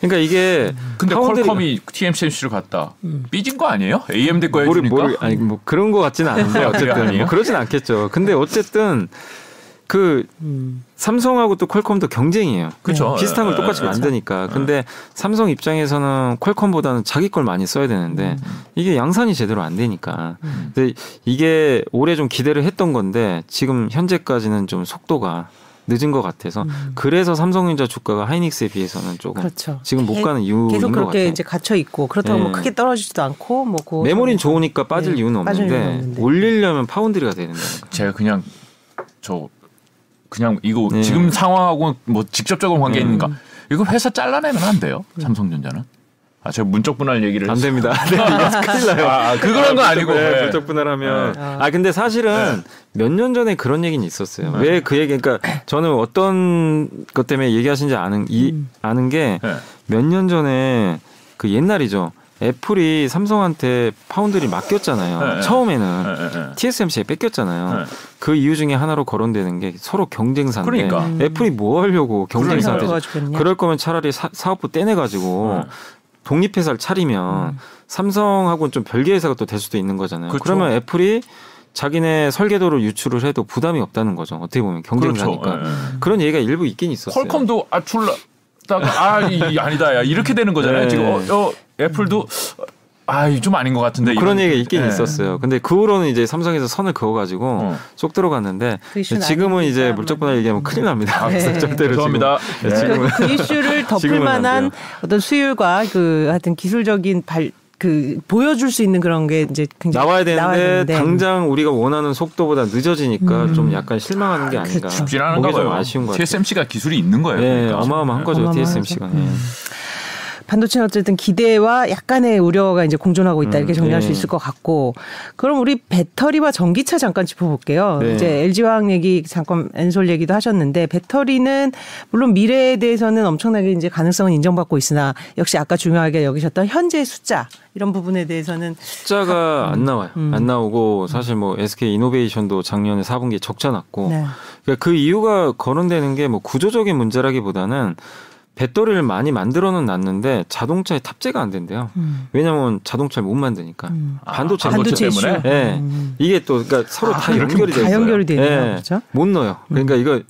그러니까 이게 음. 근데 퀄컴이 TSMC를 갖다 삐진 거 아니에요? AMD 거 해주니까? 아니 뭐 그런 거 같지는 않은데 <laughs> 어쨌든 뭐 그러진 않겠죠. 근데 어쨌든 그 음. 삼성하고 또 퀄컴도 경쟁이에요. 그렇죠. 비슷한 걸 똑같이 만드니까. 근데 삼성 입장에서는 퀄컴보다는 자기 걸 많이 써야 되는데 음. 이게 양산이 제대로 안 되니까. 음. 근데 이게 올해 좀 기대를 했던 건데 지금 현재까지는 좀 속도가 늦은 것 같아서 음. 그래서 삼성전자 주가가 하이닉스에 비해서는 조금 그렇죠. 지금 못 가는 이유인 계속 것 그렇게 이제 갇혀 있고 그렇다고 네. 뭐 크게 떨어지지도 않고 뭐 메모리는 좋으니까 빠질 네. 이유는 없는데 올리려면 파운드리가 되는 거예요. 제가 그냥 저 그냥 이거 네. 지금 상황하고 뭐 직접적인 관계 네. 있는가? 이거 회사 잘라내면 안 돼요? 삼성전자는? 아, 제가 문적 분할 얘기를 안 됩니다. <laughs> 네, 큰일 나요. 아, 그런 건 아니고 네, 문적 분할하면. 네. 아 근데 사실은 네. 몇년 전에 그런 얘기는 있었어요. 네. 왜그 얘기? 그러니까 저는 어떤 것 때문에 얘기하신지 아는 이 음. 아는 게 몇 년 전에 그 옛날이죠. 애플이 삼성한테 파운드를 맡겼잖아요. 네, 네. 처음에는 네, 네, TSMC에 뺏겼잖아요. 네. 그 이유 중에 하나로 거론되는 게 서로 경쟁사인데 그러니까. 음. 애플이 뭐 하려고 경쟁사한테 그럴 거면 차라리 사, 업부 떼내 가지고 네. 독립회사를 차리면 음. 삼성하고는 좀 별개 회사가 또 될 수도 있는 거잖아요. 그렇죠. 그러면 애플이 자기네 설계도를 유출을 해도 부담이 없다는 거죠. 어떻게 보면 경쟁사니까 그렇죠. 그런 얘기가 일부 있긴 있었어요. 퀄컴도 아출라 다가 아 이, 아니다 야 이렇게 되는 거잖아요. 네. 지금 어, 어 애플도 아, 좀 아닌 것 같은데. 뭐 그런 얘기가 있긴 네. 있었어요. 근데 그 후로는 이제 삼성에서 선을 그어가지고 어. 쏙 들어갔는데 그 지금은 이제 물적분할 얘기하면 큰일 납니다. <laughs> 네. 죄송합니다. 네. 그, 그 이슈를 덮을 만한 어떤 수율과 그 하여튼 기술적인 발, 그 보여줄 수 있는 그런 게 이제 굉장히 나와야 되는데, 나와야 되는데. 당장 우리가 원하는 속도보다 늦어지니까 음. 좀 약간 실망하는 게 아닌가. 죽질 않은가 봐요. 아쉬운 거 TSMC가 기술이 있는 거예요. 네, 그러니까. 어마어마한 거죠. 어마어마하죠. TSMC가. 네. 음. 반도체는 어쨌든 기대와 약간의 우려가 이제 공존하고 있다 이렇게 음, 정리할 음, 네. 수 있을 것 같고 그럼 우리 배터리와 전기차 잠깐 짚어볼게요. 네. 이제 LG화학 얘기 잠깐 엔솔 얘기도 하셨는데 배터리는 물론 미래에 대해서는 엄청나게 이제 가능성은 인정받고 있으나 역시 아까 중요하게 여기셨던 현재 숫자 이런 부분에 대해서는 숫자가 음. 안 나와요. 음. 안 나오고 사실 뭐 SK 이노베이션도 작년에 4분기에 적자 났고 네. 그러니까 그 이유가 거론되는 게 뭐 구조적인 문제라기보다는 배터리를 많이 만들어는 놨는데 자동차에 탑재가 안 된대요. 음. 왜냐하면 자동차를 못 만드니까 음. 반도체, 아, 반도체 때문에. 예. 네. 음. 이게 또 그러니까 서로 아, 다 연결이 돼 있어요. 다 연결이 되네요. 네. 그렇죠? 못 넣어요. 그러니까 음. 이거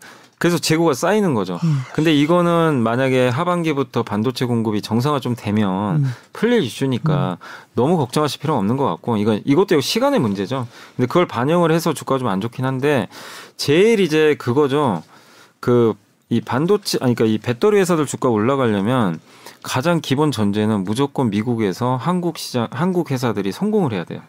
그래서 재고가 쌓이는 거죠. 음. 근데 이거는 만약에 하반기부터 반도체 공급이 정상화 좀 되면 음. 풀릴 이슈니까 너무 걱정하실 필요는 없는 것 같고 이건 이것도 시간의 문제죠. 근데 그걸 반영을 해서 주가가 좀안 좋긴 한데 제일 이제 그거죠. 그 이 반도체 아니 그러니까 이 배터리 회사들 주가 올라가려면 가장 기본 전제는 무조건 미국에서 한국 시장 한국 회사들이 성공을 해야 돼요.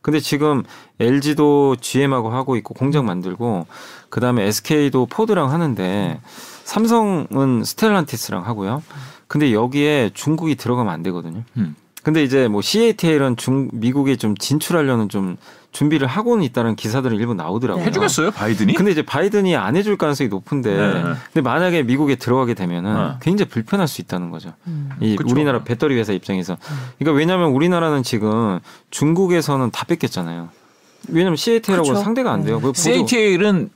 근데 지금 LG도 GM하고 하고 있고 공장 만들고 그다음에 SK도 포드랑 하는데 삼성은 스텔란티스랑 하고요. 근데 여기에 중국이 들어가면 안 되거든요. 음. 근데 이제 뭐 CATL은 중 미국에 좀 진출하려는 좀 준비를 하고는 있다는 기사들은 일부 나오더라고요. 네. 해주겠어요, 바이든이? 근데 이제 바이든이 안 해줄 가능성이 높은데, 네. 근데 만약에 미국에 들어가게 되면은 네. 굉장히 불편할 수 있다는 거죠. 음. 이 그쵸. 우리나라 배터리 회사 입장에서. 음. 그러니까 왜냐하면 우리나라는 지금 중국에서는 다 뺏겼잖아요. 왜냐하면 CATL하고 상대가 안 돼요. 네. CATL은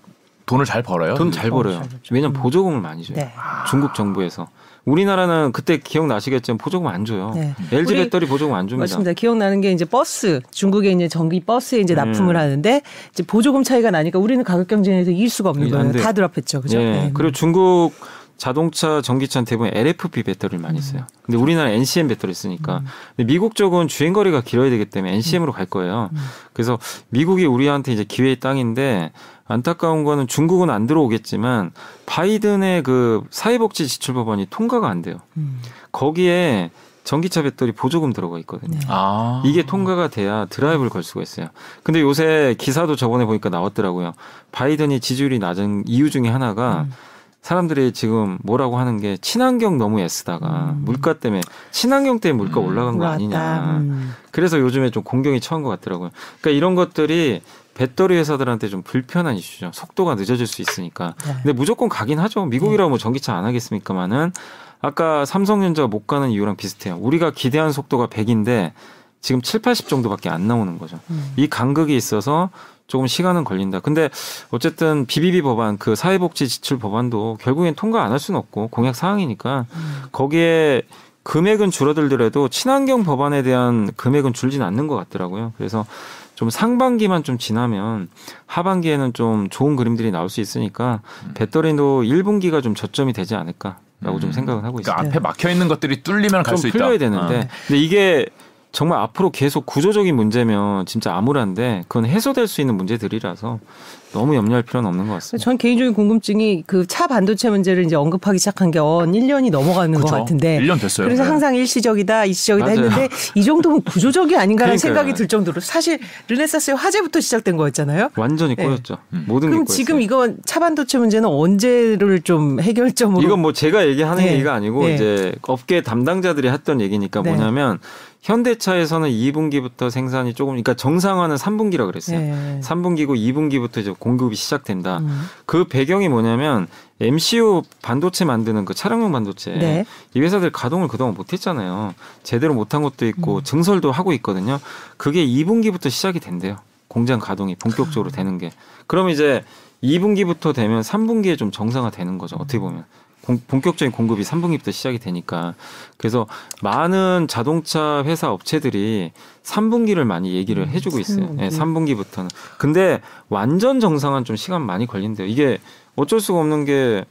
돈을 잘 벌어요. 돈 잘 벌어요. 왜냐면 음. 보조금을 많이 줘요. 네. 중국 정부에서. 우리나라는 그때 기억나시겠지만 보조금 안 줘요. 네. LG 배터리 보조금 안 줍니다. 맞습니다. 기억나는 게 이제 버스 중국에 이제 전기 버스에 이제 납품을 음. 하는데 이제 보조금 차이가 나니까 우리는 가격 경쟁에서 이길 수가 없는 거예요. 다 드랍했죠. 그죠? 네. 네. 그리고 중국 자동차 전기차는 대부분 LFP 배터리를 많이 음. 써요. 근데 우리나라 NCM 배터리 쓰니까. 음. 근데 미국 쪽은 주행 거리가 길어야 되기 때문에 NCM으로 갈 거예요. 음. 그래서 미국이 우리한테 이제 기회의 땅인데 안타까운 거는 중국은 안 들어오겠지만 바이든의 그 사회복지 지출 법안이 통과가 안 돼요. 음. 거기에 전기차 배터리 보조금 들어가 있거든요. 네. 아. 이게 통과가 돼야 드라이브를 걸 수가 있어요. 근데 요새 기사도 저번에 보니까 나왔더라고요. 바이든이 지지율이 낮은 이유 중에 하나가 음. 사람들이 지금 뭐라고 하는 게 친환경 너무 애쓰다가 음. 물가 때문에 친환경 때문에 물가 음. 올라간 거 아니냐. 음. 그래서 요즘에 좀 공경이 처한 것 같더라고요. 그러니까 이런 것들이 배터리 회사들한테 좀 불편한 이슈죠. 속도가 늦어질 수 있으니까. 네. 근데 무조건 가긴 하죠. 미국이라고 뭐 전기차 안 하겠습니까만은 아까 삼성전자 못 가는 이유랑 비슷해요. 우리가 기대한 속도가 100인데 지금 7, 80 정도밖에 안 나오는 거죠. 음. 이 간극이 있어서 조금 시간은 걸린다. 근데 어쨌든 비비비 법안 그 사회복지 지출 법안도 결국엔 통과 안 할 수는 없고 공약 사항이니까 음. 거기에 금액은 줄어들더라도 친환경 법안에 대한 금액은 줄지는 않는 것 같더라고요. 그래서 좀 상반기만 좀 지나면 하반기에는 좀 좋은 그림들이 나올 수 있으니까 음. 배터리도 1분기가 좀 저점이 되지 않을까라고 음. 좀 생각을 하고 있습니다. 그러니까 앞에 막혀 있는 것들이 뚫리면 갈 수 있다. 풀려야 되는데, 아. 근데 이게 정말 앞으로 계속 구조적인 문제면 진짜 암울한데 그건 해소될 수 있는 문제들이라서 너무 염려할 필요는 없는 것 같습니다. 전 개인적인 궁금증이 그 차 반도체 문제를 이제 언급하기 시작한 게 언 1년이 넘어가는 그쵸? 것 같은데. 1년 됐어요. 그래서 네. 항상 일시적이다, 일시적이다 맞아요. 했는데 이 정도면 구조적이 아닌가라는 생각이 들 정도로 사실 르네사스의 화제부터 시작된 거였잖아요. 완전히 네. 꼬였죠. 네. 모든 그럼 게 지금 이건 차 반도체 문제는 언제를 좀 해결점으로 이건 뭐 제가 얘기하는 네. 얘기가 아니고 네. 이제 업계 담당자들이 했던 얘기니까 네. 뭐냐면 현대차에서는 2분기부터 생산이 조금 그러니까 정상화는 3분기라 그랬어요. 네. 3분기고 2분기부터 이제 공급이 시작된다. 음. 그 배경이 뭐냐면 MCU 반도체 만드는 그 차량용 반도체 네. 이 회사들 가동을 그동안 못 했잖아요. 제대로 못한 것도 있고 음. 증설도 하고 있거든요. 그게 2분기부터 시작이 된대요. 공장 가동이 본격적으로 아. 되는 게. 그럼 이제 2분기부터 되면 3분기에 좀 정상화 되는 거죠. 어떻게 보면. 공, 본격적인 공급이 3분기부터 시작이 되니까 그래서 많은 자동차 회사 업체들이 3분기를 많이 얘기를 음, 해주고 있어요. 3분기. 네, 3분기부터는. 근데 완전 정상은 좀 시간 많이 걸린대요. 이게 어쩔 수가 없는 게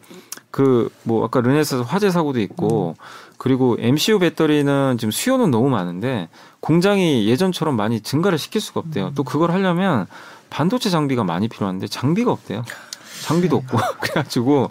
그 뭐 아까 르네사스 화재 사고도 있고 그리고 MCU 배터리는 지금 수요는 너무 많은데 공장이 예전처럼 많이 증가를 시킬 수가 없대요. 음. 또 그걸 하려면 반도체 장비가 많이 필요한데 장비가 없대요. 장비도 없고 <laughs> 그래가지고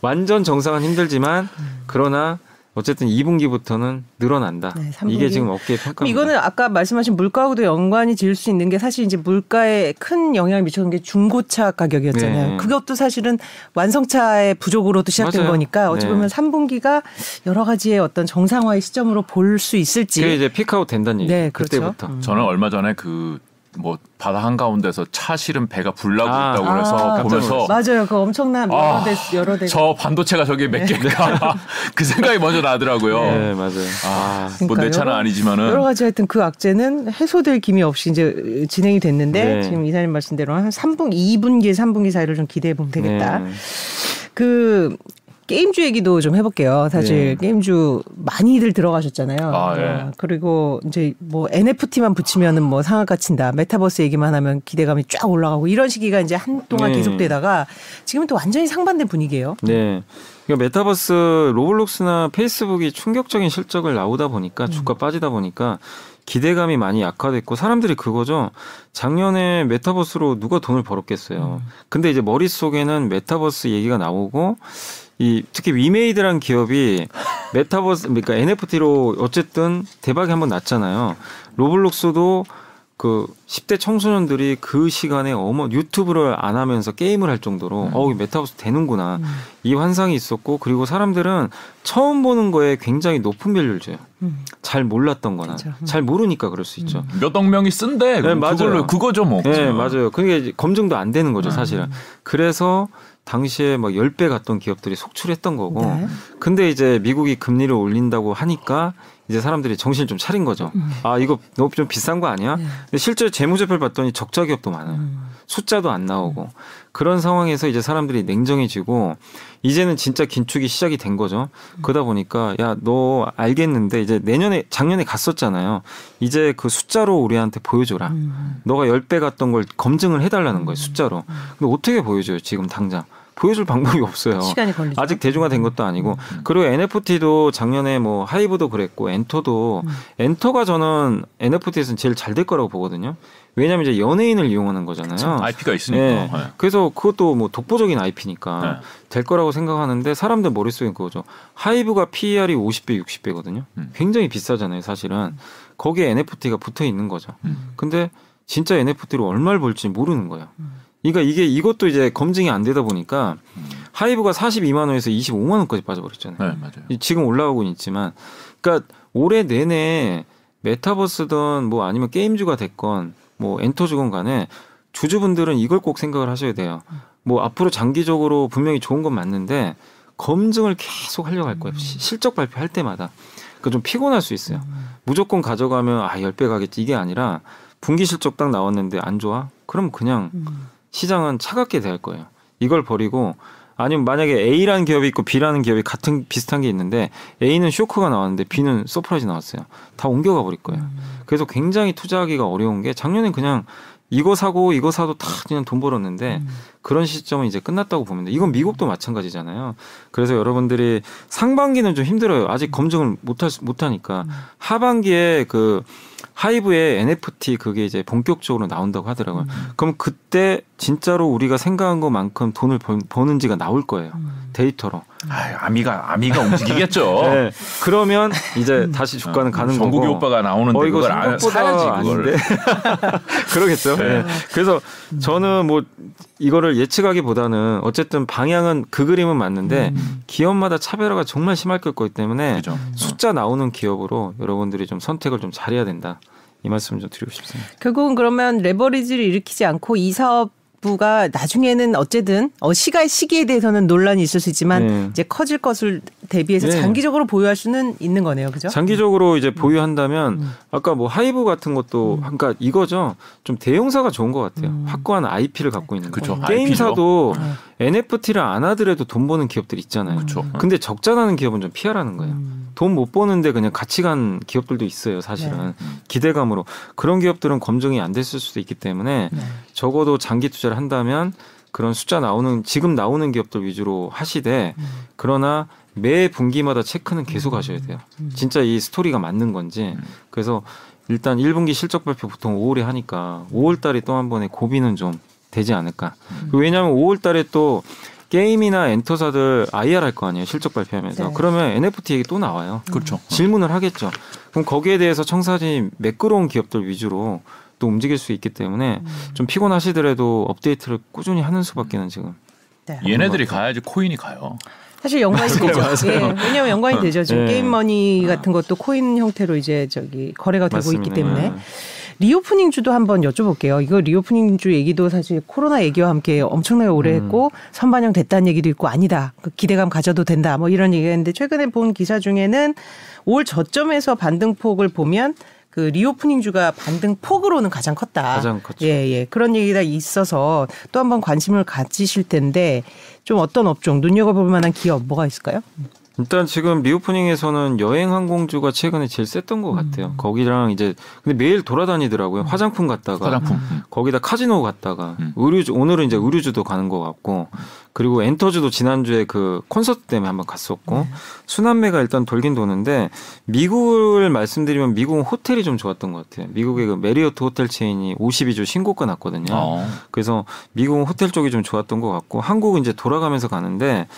완전 정상은 힘들지만 그러나 어쨌든 2분기부터는 늘어난다. 네, 이게 지금 업계 평가. 이거는 아까 말씀하신 물가하고도 연관이 지을 수 있는 게 사실 이제 물가에 큰 영향을 미쳤는 게 중고차 가격이었잖아요. 네. 그것도 사실은 완성차의 부족으로도 시작된 맞아요. 거니까 어찌 네. 보면 네. 3분기가 여러 가지의 어떤 정상화의 시점으로 볼 수 있을지. 그게 이제 피크아웃 된다는 얘기. 네, 그렇죠. 그때부터. 음. 저는 얼마 전에 그 뭐 바다 한 가운데서 차 실은 배가 불나고 아, 있다고 그래서 아, 보면서 맞아요. 그 엄청난 여러 아, 대 여러 대. 저 반도체가 저게 몇 네. 개가 <laughs> 그 생각이 먼저 나더라고요. 네, 맞아요. 아, 뭐내 차는 아니지만은 여러 가지 하여튼 그 악재는 해소될 김이 없이 이제 진행이 됐는데 네. 지금 이사님 말씀대로 한 3분 2분기 3분기 사이를 좀 기대해 보면 되겠다. 네. 그 게임주 얘기도 좀 해볼게요. 사실 네. 게임주 많이들 들어가셨잖아요. 아, 예. 어, 그리고 이제 뭐 NFT만 붙이면은 뭐 상한가 친다. 메타버스 얘기만 하면 기대감이 쫙 올라가고 이런 시기가 이제 한동안 네. 계속되다가 지금은 또 완전히 상반된 분위기예요. 네. 그러니까 메타버스 로블록스나 페이스북이 충격적인 실적을 나오다 보니까 음. 주가 빠지다 보니까 기대감이 많이 약화됐고 사람들이 그거죠. 작년에 메타버스로 누가 돈을 벌었겠어요. 음. 근데 이제 머릿속에는 메타버스 얘기가 나오고 이 특히 위메이드란 기업이 메타버스 그러니까 NFT로 어쨌든 대박이 한번 났잖아요. 로블록스도 그 10대 청소년들이 그 시간에 어머 유튜브를 안 하면서 게임을 할 정도로 음. 어우 메타버스 되는구나 음. 이 환상이 있었고 그리고 사람들은 처음 보는 거에 굉장히 높은 value를 줘요. 음. 잘 몰랐던 거나 그렇죠. 잘 모르니까 그럴 수 있죠. 음. 몇억 명이 쓴대. 네, 맞아요. 그거죠 뭐. 네, 맞아요. 그게 검증도 안 되는 거죠, 음. 사실은. 그래서 당시에 뭐 10배 갔던 기업들이 속출했던 거고. 네. 근데 이제 미국이 금리를 올린다고 하니까 이제 사람들이 정신을 좀 차린 거죠. 음. 아, 이거 너무 좀 비싼 거 아니야? 네. 근데 실제 재무제표를 봤더니 적자 기업도 많아요. 음. 숫자도 안 나오고. 음. 그런 상황에서 이제 사람들이 냉정해지고 이제는 진짜 긴축이 시작이 된 거죠. 음. 그러다 보니까 야, 너 알겠는데 이제 내년에 작년에 갔었잖아요. 이제 그 숫자로 우리한테 보여줘라. 음. 너가 10배 갔던 걸 검증을 해달라는 거예요. 숫자로. 근데 어떻게 보여줘요, 지금 당장. 보여줄 방법이 없어요. 시간이 걸리죠. 아직 대중화된 것도 아니고 음. 그리고 NFT도 작년에 뭐 하이브도 그랬고 엔터도 음. 엔터가 저는 NFT에서는 제일 잘 될 거라고 보거든요. 왜냐하면 이제 연예인을 이용하는 거잖아요. 그쵸. IP가 있으니까. 네. 네. 그래서 그것도 뭐 독보적인 IP니까 네. 될 거라고 생각하는데 사람들 머릿속에 그거죠. 하이브가 PER이 50배, 60배거든요. 음. 굉장히 비싸잖아요, 사실은. 거기에 NFT가 붙어 있는 거죠. 음. 근데 진짜 NFT로 얼마를 벌지 모르는 거예요. 음. 그러니까 이게 이것도 이제 검증이 안 되다 보니까 음. 하이브가 42만 원에서 25만 원까지 빠져버렸잖아요. 네, 맞아요. 지금 올라오고 있지만, 그러니까 올해 내내 메타버스든 뭐 아니면 게임주가 됐건 뭐 엔터주건 간에 주주분들은 이걸 꼭 생각을 하셔야 돼요. 뭐 앞으로 장기적으로 분명히 좋은 건 맞는데 검증을 계속 하려고 할 거예요. 음. 실적 발표할 때마다. 그러니까 좀 피곤할 수 있어요. 음. 무조건 가져가면 아, 10배 가겠지. 이게 아니라 분기 실적 딱 나왔는데 안 좋아? 그럼 그냥 음. 시장은 차갑게 대할 거예요. 이걸 버리고 아니면 만약에 A라는 기업이 있고 B라는 기업이 같은 비슷한 게 있는데 A는 쇼크가 나왔는데 B는 surprise 나왔어요. 다 옮겨가 버릴 거예요. 음. 그래서 굉장히 투자하기가 어려운 게 작년엔 그냥 이거 사고 이거 사도 다 그냥 돈 벌었는데 음. 그런 시점은 이제 끝났다고 보면 돼. 이건 미국도 마찬가지잖아요. 그래서 여러분들이 상반기는 좀 힘들어요. 아직 검증을 못할 못하니까 음. 하반기에 그 하이브의 NFT 그게 이제 본격적으로 나온다고 하더라고요. 음. 그럼 그때 진짜로 우리가 생각한 것만큼 돈을 번, 버는지가 나올 거예요. 음. 데이터로. 아, 아미가 아미가 움직이겠죠. <laughs> 네. 그러면 이제 음. 다시 주가는 어, 가는 정국이 거고. 오빠가 나오는데 어, 이거 그걸 안 사야지 그걸. <laughs> 그러겠죠. 네. 네. 그래서 음. 저는 뭐 이거를 예측하기보다는 어쨌든 방향은 그 그림은 맞는데 음. 기업마다 차별화가 정말 심할 거기 때문에 그죠. 숫자 나오는 기업으로 여러분들이 좀 선택을 좀 잘해야 된다. 이 말씀 좀 드리고 싶습니다. 결국은 그러면 레버리지를 일으키지 않고 이 사업 부가 나중에는 어쨌든 어 시가 시기에 대해서는 논란이 있을 수 있지만 네. 이제 커질 것을 대비해서 네. 장기적으로 보유할 수는 있는 거네요, 그죠? 장기적으로 이제 음. 보유한다면 음. 아까 뭐 하이브 같은 것도 음. 그러니까 이거죠. 좀 대형사가 좋은 것 같아요. 음. 확고한 IP를 갖고 있는 그죠. 게임사도 네. NFT를 안 하더라도 돈 버는 기업들 있잖아요. 그쵸. 근데 적자 나는 기업은 좀 피하라는 거예요. 음. 돈못 버는데 그냥 같이 간 기업들도 있어요, 사실은. 네. 기대감으로. 그런 기업들은 검증이 안 됐을 수도 있기 때문에 네. 적어도 장기 투자 를 한다면 그런 숫자 나오는 지금 나오는 기업들 위주로 하시되 음. 그러나 매 분기마다 체크는 계속 음. 하셔야 돼요. 음. 진짜 이 스토리가 맞는 건지. 음. 그래서 일단 1분기 실적 발표 보통 5월에 하니까 5월 달에 또 한 번에 고비는 좀 되지 않을까. 음. 왜냐하면 5월 달에 또 게임이나 엔터사들 IR 할 거 아니에요. 실적 발표하면서. 네. 그러면 NFT 얘기 또 나와요. 그렇죠. 질문을 하겠죠. 그럼 거기에 대해서 청사진이 매끄러운 기업들 위주로 또 움직일 수 있기 때문에 음. 좀 피곤하시더라도 업데이트를 꾸준히 하는 수밖에는 지금. 네. 얘네들이 가야지 코인이 가요. 사실 연관이 <laughs> 되죠. 예, 왜냐하면 연관이 되죠. 지금 네. 게임 머니 같은 것도 코인 형태로 이제 저기 거래가 되고 맞습니다. 있기 때문에. reopening 주도 한번 여쭤볼게요. 이거 reopening 주 얘기도 사실 코로나 얘기와 함께 엄청나게 오래 음. 했고 음. 선반영 됐다는 얘기도 있고 아니다. 그 기대감 가져도 된다. 뭐 이런 얘기가 있는데 최근에 본 기사 중에는 올 저점에서 반등폭을 보면 그 reopening 주가 반등 폭으로는 가장 컸다. 가장 컸죠. 예, 예. 그런 얘기가 있어서 또 한번 관심을 가지실 텐데 좀 어떤 업종 눈여겨볼 만한 기업 뭐가 있을까요? 일단 지금 reopening에서는 여행 항공주가 최근에 제일 셌던 것 같아요. 음. 거기랑 이제 근데 매일 돌아다니더라고요. 음. 화장품 갔다가 화장품. 음. 거기다 카지노 갔다가 음. 의류주 오늘은 이제 의류주도 가는 것 같고 그리고 엔터주도 지난주에 그 콘서트 때문에 한번 갔었고 네. 순환매가 일단 돌긴 도는데 미국을 말씀드리면 미국은 호텔이 좀 좋았던 것 같아요. 미국의 그 메리어트 호텔 체인이 52주 신고가 났거든요. 어. 그래서 미국은 호텔 쪽이 좀 좋았던 것 같고 한국은 이제 돌아가면서 가는데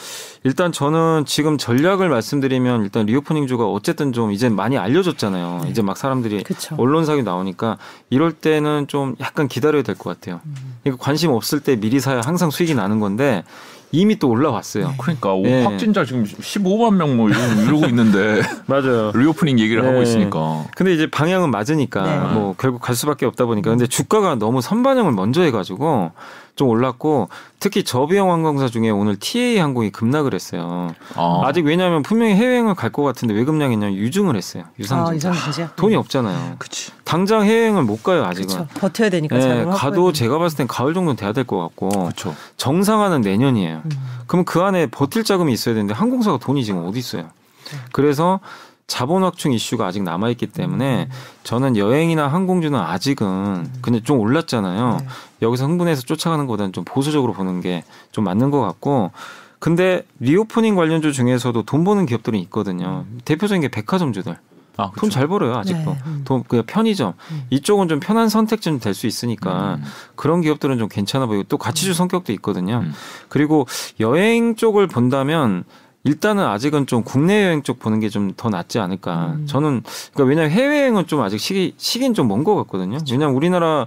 일단 저는 지금 전략을 말씀드리면 일단 reopening 주가 어쨌든 좀 이제 많이 알려졌잖아요. 네. 이제 막 사람들이 그쵸. 언론사에 나오니까 이럴 때는 좀 약간 기다려야 될 것 같아요. 음. 그러니까 관심 없을 때 미리 사야 항상 수익이 나는 건데 이미 또 올라왔어요. 그러니까 네. 확진자 지금 15만 명 뭐 이러고 있는데 <laughs> 맞아요. reopening 얘기를 네. 하고 있으니까. 근데 이제 방향은 맞으니까 네. 뭐 결국 갈 수밖에 없다 보니까 근데 주가가 너무 선반영을 먼저 해가지고 좀 올랐고 특히 저비용 항공사 중에 오늘 TA 항공이 급락을 했어요. 아. 직 왜냐하면 분명히 해외여행을 갈 것 같은데 왜 급락했냐면 유증을 했어요. 유상증. 아, 돈이 없잖아요. 그치. 당장 해외여행을 못 가요 아직은. 그쵸. 버텨야 되니까. 네, 가도 제가 봤을 땐 가을 정도는 돼야 될 것 같고. 그쵸. 정상화는 내년이에요. 음. 그럼 그 안에 버틸 자금이 있어야 되는데 항공사가 돈이 지금 어디 있어요? 네. 그래서 자본 확충 이슈가 아직 남아 있기 때문에 음. 저는 여행이나 항공주는 아직은 근데 좀 올랐잖아요. 네. 여기서 흥분해서 쫓아가는 것보다는 좀 보수적으로 보는 게 좀 맞는 것 같고 근데 reopening 관련주 중에서도 돈 버는 기업들이 있거든요. 음. 대표적인 게 백화점주들. 아, 돈잘 벌어요 아직도. 네. 음. 돈 그냥 편의점 음. 이쪽은 좀 편한 선택 좀될수 있으니까 음. 그런 기업들은 좀 괜찮아 보이고 또 가치주 음. 성격도 있거든요. 음. 그리고 여행 쪽을 본다면 일단은 아직은 좀 국내 여행 쪽 보는 게 좀 더 낫지 않을까. 음. 저는 그러니까 왜냐하면 해외 여행은 좀 아직 시기 시기는 좀 먼 것 같거든요. 그렇죠. 왜냐하면 우리나라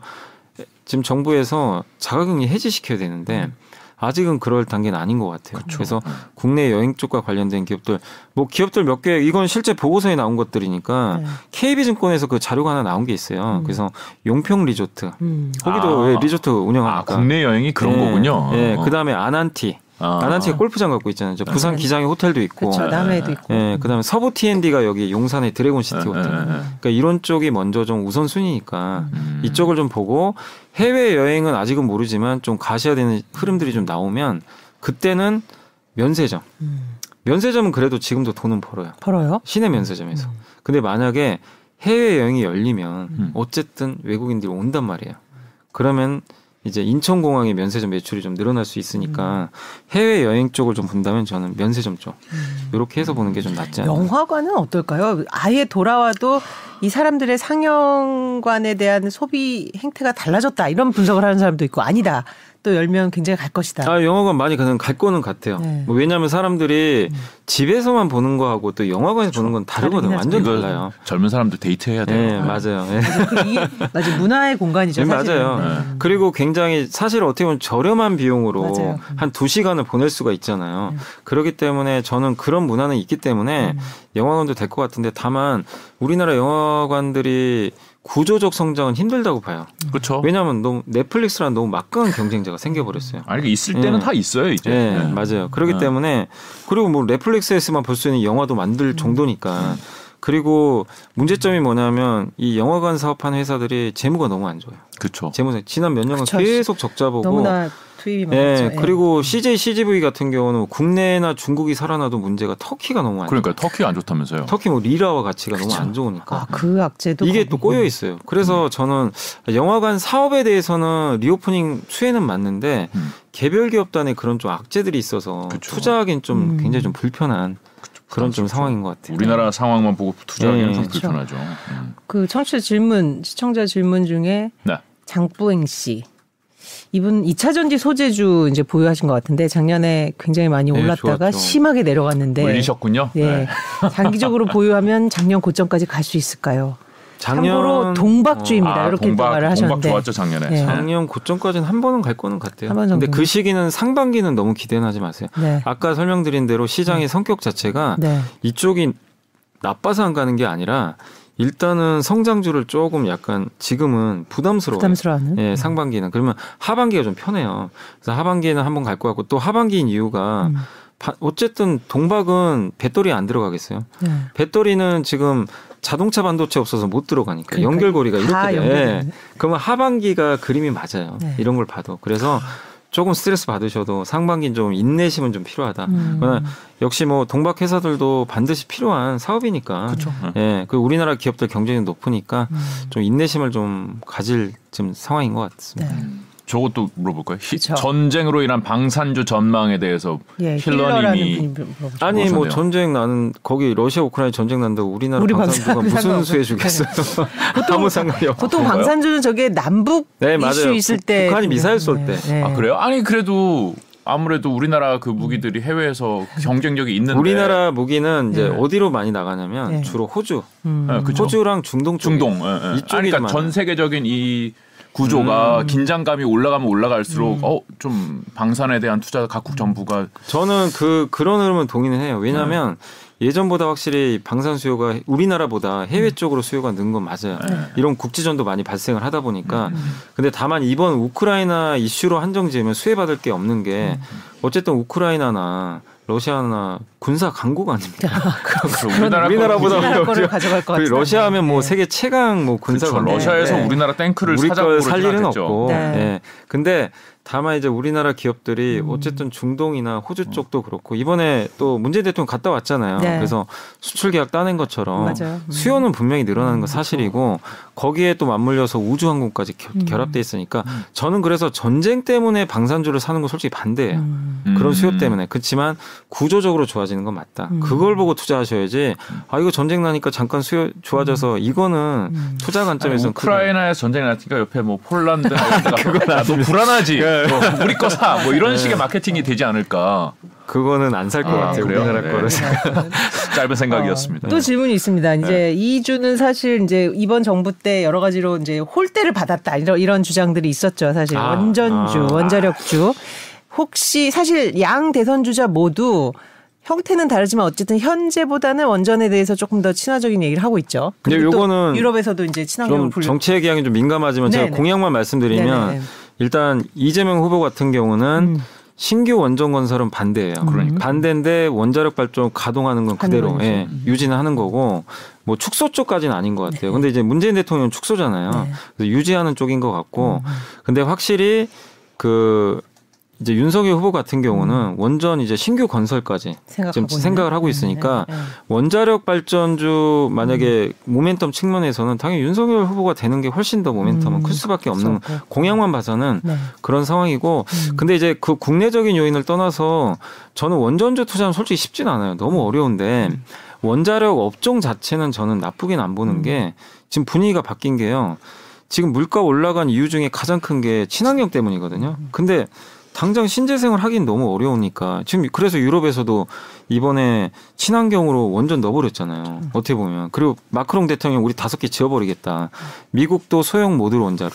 지금 정부에서 자가격리 해제시켜야 되는데 음. 아직은 그럴 단계는 아닌 것 같아요. 그쵸. 그래서 음. 국내 여행 쪽과 관련된 기업들 뭐 기업들 몇 개 이건 실제 보고서에 나온 것들이니까 네. KB증권에서 그 자료가 하나 나온 게 있어요. 음. 그래서 용평 리조트 음. 거기도 아. 왜 리조트 운영하니까 아, 국내 여행이 그런 네. 거군요. 네. 그다음에 아난티 아. 아난티가 골프장 갖고 있잖아요. 저 부산 네. 기장에 호텔도 있고. 그렇죠. 남해도 있고. 예, 그다음에 서부 T&D가 여기 용산에 드래곤 시티 네, 호텔. 네, 그러니까 이런 쪽이 먼저 좀 우선 순위니까 음. 이쪽을 좀 보고 해외 여행은 아직은 모르지만 좀 가셔야 되는 흐름들이 좀 나오면 그때는 면세점. 음. 면세점은 그래도 지금도 돈은 벌어요. 벌어요? 시내 면세점에서. 음. 근데 만약에 해외 여행이 열리면 음. 어쨌든 외국인들이 온단 말이에요. 그러면 이제 인천공항의 면세점 매출이 좀 늘어날 수 있으니까 음. 해외 여행 쪽을 좀 본다면 저는 면세점 쪽 음. 이렇게 해서 보는 게 좀 낫지 않나. 영화관은 어떨까요? 아예 돌아와도 이 사람들의 상영관에 대한 소비 행태가 달라졌다 이런 분석을 하는 사람도 있고 아니다. 또 열면 굉장히 갈 것이다. 아, 영화관 많이 그냥 갈 거는 같아요. 네. 뭐 왜냐하면 사람들이 음. 집에서만 보는 거하고 또 영화관에서. 보는 건 다르거든요. 완전 달라요. 젊은 사람들 데이트해야 돼요. 네, 맞아요. 네. 맞아요. 문화의 공간이죠. 네, 맞아요. 네. 그리고 굉장히 사실 어떻게 보면 저렴한 비용으로 음. 한두 시간을 보낼 수가 있잖아요. 음. 그렇기 때문에 저는 그런 문화는 있기 때문에 음. 영화관도 될 것 같은데 다만 우리나라 영화관들이 구조적 성장은 힘들다고 봐요. 그렇죠. 왜냐하면 너무 넷플릭스랑 너무 막강한 경쟁자가 생겨버렸어요. 아니 있을 때는 네. 다 있어요 이제. 네, 네. 맞아요. 그렇기 네. 때문에 그리고 뭐 넷플릭스에서만 볼 수 있는 영화도 만들 음. 정도니까. 그리고 문제점이 뭐냐면 이 영화관 사업하는 회사들이 재무가 너무 안 좋아요. 그렇죠. 재무 지난 몇 년간 그쵸. 계속 적자 보고 너무나 투입이 많죠. 네, 예. 그리고 CJ CGV 같은 경우는 국내나 중국이 살아나도 문제가 터키가 너무 안 그러니까 터키가 안 좋다면서요. 터키 뭐 리라와 가치가 그쵸. 너무 안 좋으니까. 아, 그 악재도 이게 또 꼬여 있어요. 그래서 음. 저는 영화관 사업에 대해서는 reopening 수혜는 맞는데 음. 개별 기업 단에 그런 좀 악재들이 있어서 그쵸. 투자하기는 좀 음. 굉장히 좀 불편한 그런 좀 상황인 것 같아요. 우리나라 상황만 보고 투자하기는 네. 좀 불편하죠. 음. 그 청취자 질문, 시청자 질문 중에 네. 장뿌행 씨 이분 2차 전지 소재주 이제 보유하신 것 같은데 작년에 굉장히 많이 네, 올랐다가 네, 심하게 내려갔는데 올리셨군요. 네. 네. 장기적으로 보유하면 작년 고점까지 갈 수 있을까요? 작년 참고로 동박주입니다. 어, 이렇게 동박, 말을 하셨는데. 동박 좋았죠 작년에. 네. 작년 고점까지는 한 번은 갈 거는 같아요. 근데 그 시기는 상반기는 너무 기대는 하지 마세요. 네. 아까 설명드린 대로 시장의 네. 성격 자체가 네. 이쪽이 나빠서 안 가는 게 아니라 일단은 성장주를 조금 약간 지금은 부담스러워요. 부담스러워하는? 예, 상반기는. 그러면 하반기가 좀 편해요. 그래서 하반기에는 한번 갈 것 같고 또 하반기인 이유가 음. 어쨌든 동박은 배터리 안 들어가겠어요. 네. 배터리는 지금 자동차 반도체 없어서 못 들어가니까 그러니까 연결고리가 이렇게 돼. 예. 그러면 하반기가 그림이 맞아요. 네. 이런 걸 봐도. 그래서 조금 스트레스 받으셔도 상반기는 좀 인내심은 좀 필요하다. 음. 역시 뭐 동박 회사들도 반드시 필요한 사업이니까. 그렇죠. 예, 그 우리나라 기업들 경쟁이 높으니까 음. 좀 인내심을 좀 가질 지금 상황인 것 같습니다. 네. 저것도 물어볼까요? 히, 전쟁으로 인한 방산주 전망에 대해서 예, 힐러님이 아니 뭐 전쟁 나는 거기 러시아 우크라이나 전쟁 난다고 우리나라 우리 방산주가 무슨 수해 주겠어요? <laughs> 보통, 아무 상관이 없 보통 방산주는 저게 남북 네, 이슈 있을 때 북한이 미사일 쏠 때. 네, 네. 아 그래요? 아니 그래도 아무래도 우리나라 그 무기들이 해외에서 경쟁력이 있는데 우리나라 무기는 이제 네. 어디로 많이 나가냐면 네. 주로 호주, 음. 네, 호주랑 중동 쪽 중동, 예, 예. 이쪽이 그러니까 전 세계적인 이 구조가 음. 긴장감이 올라가면 올라갈수록 음. 어좀 방산에 대한 투자 각국 정부가 저는 그 그런 흐름은 동의는 해요. 왜냐하면 네. 예전보다 확실히 방산 수요가 우리나라보다 해외 음. 쪽으로 수요가 는 건 맞아요. 네. 이런 국지전도 많이 발생을 하다 보니까 음. 근데 다만 이번 우크라이나 이슈로 한정 지으면 수혜받을 게 없는 게 음. 어쨌든 우크라이나나 러시아나 군사 강국 아닙니까? 우리나라 우리나라보다 우리나라 가져갈 것 같아요. 러시아 하면 뭐 네. 세계 최강 뭐 군사 그렇죠. 러시아에서 네. 우리나라 탱크를 우리 살 일은 없고. 네. 네. 근데 다만 이제 우리나라 기업들이 음. 어쨌든 중동이나 호주 음. 쪽도 그렇고 이번에 또 문재인 대통령 갔다 왔잖아요. 네. 그래서 수출 계약 따낸 것처럼 음. 수요는 분명히 늘어나는 건 음, 사실이고 거기에 또 맞물려서 우주 항공까지 음. 결합돼 있으니까 음. 저는 그래서 전쟁 때문에 방산주를 사는 거 솔직히 반대예요. 그런 수요 때문에 그렇지만 구조적으로 좋아지는 건 맞다. 그걸 보고 투자하셔야지. 아 이거 전쟁 나니까 잠깐 수요 좋아져서 이거는 투자 관점에서 우크라이나에 전쟁 나니까 옆에 뭐 폴란드 <laughs> 그건 나도 불안하지. 네. 뭐 우리 거 사. 뭐 이런 네. 식의 마케팅이 되지 않을까. 그거는 안 살것 아, 같아요. 그래요? 우리나라 네. 거를. <laughs> 짧은 생각이었습니다. 어, 또 질문이 있습니다. 이제 네. 이주는 사실 이제 이번 정부 때 여러 가지로 이제 홀대를 받았다 이런 이런 주장들이 있었죠. 사실 아, 원전주, 아. 원자력주. 혹시 사실 양 대선 주자 모두 형태는 다르지만 어쨌든 현재보다는 원전에 대해서 조금 더 친화적인 얘기를 하고 있죠. 근데 요거는 유럽에서도 이제 친환경 정치 얘기하기 좀 민감하지만 네네. 제가 공약만 말씀드리면 네네. 일단 이재명 후보 같은 경우는 음. 신규 원전 건설은 반대예요. 그러니까. 반대인데 원자력 발전 가동하는 건 그대로 예, 음. 유지는 하는 거고 뭐 축소 쪽까지는 아닌 것 같아요. 네. 근데 이제 문재인 대통령은 축소잖아요. 네. 그래서 유지하는 쪽인 것 같고, 음. 근데 확실히 그 이제 윤석열 후보 같은 경우는 음. 원전 이제 신규 건설까지 지금 생각을 하고 있으니까 네, 네, 네. 원자력 발전주 만약에 음. 모멘텀 측면에서는 당연히 윤석열 후보가 되는 게 훨씬 더 모멘텀은 음. 클 수밖에 없는 그렇고. 공약만 봐서는 네. 그런 상황이고 음. 근데 이제 그 국내적인 요인을 떠나서 저는 원전주 투자는 솔직히 쉽진 않아요. 너무 어려운데 음. 원자력 업종 자체는 저는 나쁘긴 안 보는 음. 게 지금 분위기가 바뀐 게요. 지금 물가 올라간 이유 중에 가장 큰 게 친환경 때문이거든요. 근데 당장 신재생을 하긴 너무 어려우니까 지금 그래서 유럽에서도 이번에 친환경으로 원전 넣어버렸잖아요. 음. 어떻게 보면 그리고 마크롱 대통령 우리 다섯 개 지어버리겠다. 미국도 소형 모듈 원자로